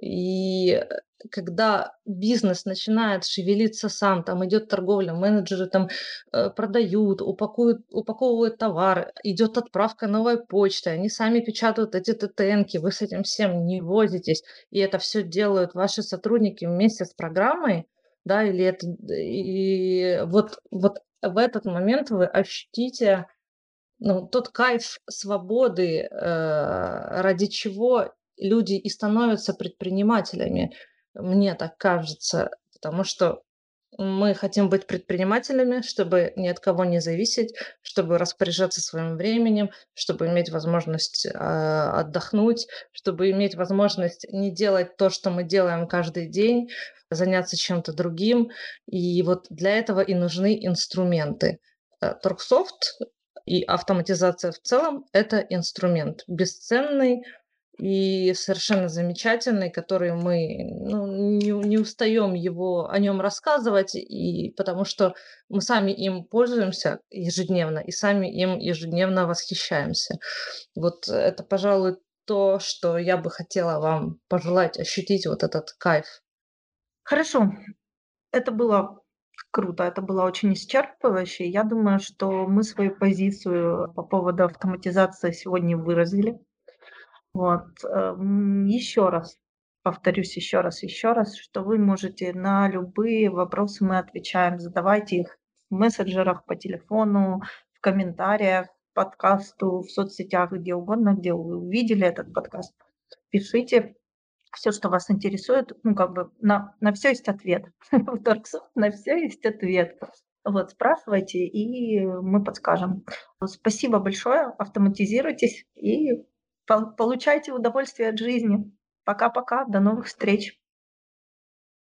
И когда бизнес начинает шевелиться сам, там идет торговля, менеджеры там э, продают, упакуют, упаковывают товар, идет отправка новой почты, они сами печатают эти ТТНки, вы с этим всем не возитесь, и это все делают ваши сотрудники вместе с программой, да, или это, и вот, вот в этот момент вы ощутите ну, тот кайф свободы, э, ради чего люди и становятся предпринимателями. Мне так кажется, потому что мы хотим быть предпринимателями, чтобы ни от кого не зависеть, чтобы распоряжаться своим временем, чтобы иметь возможность э, отдохнуть, чтобы иметь возможность не делать то, что мы делаем каждый день, заняться чем-то другим. И вот для этого и нужны инструменты. Торксофт и автоматизация в целом – это инструмент бесценный, и совершенно замечательный, который мы ну, не, не устаем его о нем рассказывать, и потому что мы сами им пользуемся ежедневно и сами им ежедневно восхищаемся. Вот это, пожалуй, то, что я бы хотела вам пожелать ощутить вот этот кайф. Хорошо. Это было круто, это было очень исчерпывающе. Я думаю, что мы свою позицию по поводу автоматизации сегодня выразили. Вот. Эм, еще раз, повторюсь еще раз, еще раз, что вы можете на любые вопросы мы отвечаем, задавайте их в мессенджерах, по телефону, в комментариях, подкасту, в соцсетях, где угодно, где вы увидели этот подкаст. Пишите все, что вас интересует, ну, как бы на, на все есть ответ. В Darksoft на все есть ответ. Вот, спрашивайте, и мы подскажем. Спасибо большое, автоматизируйтесь и Получайте удовольствие от жизни. Пока-пока, до новых встреч.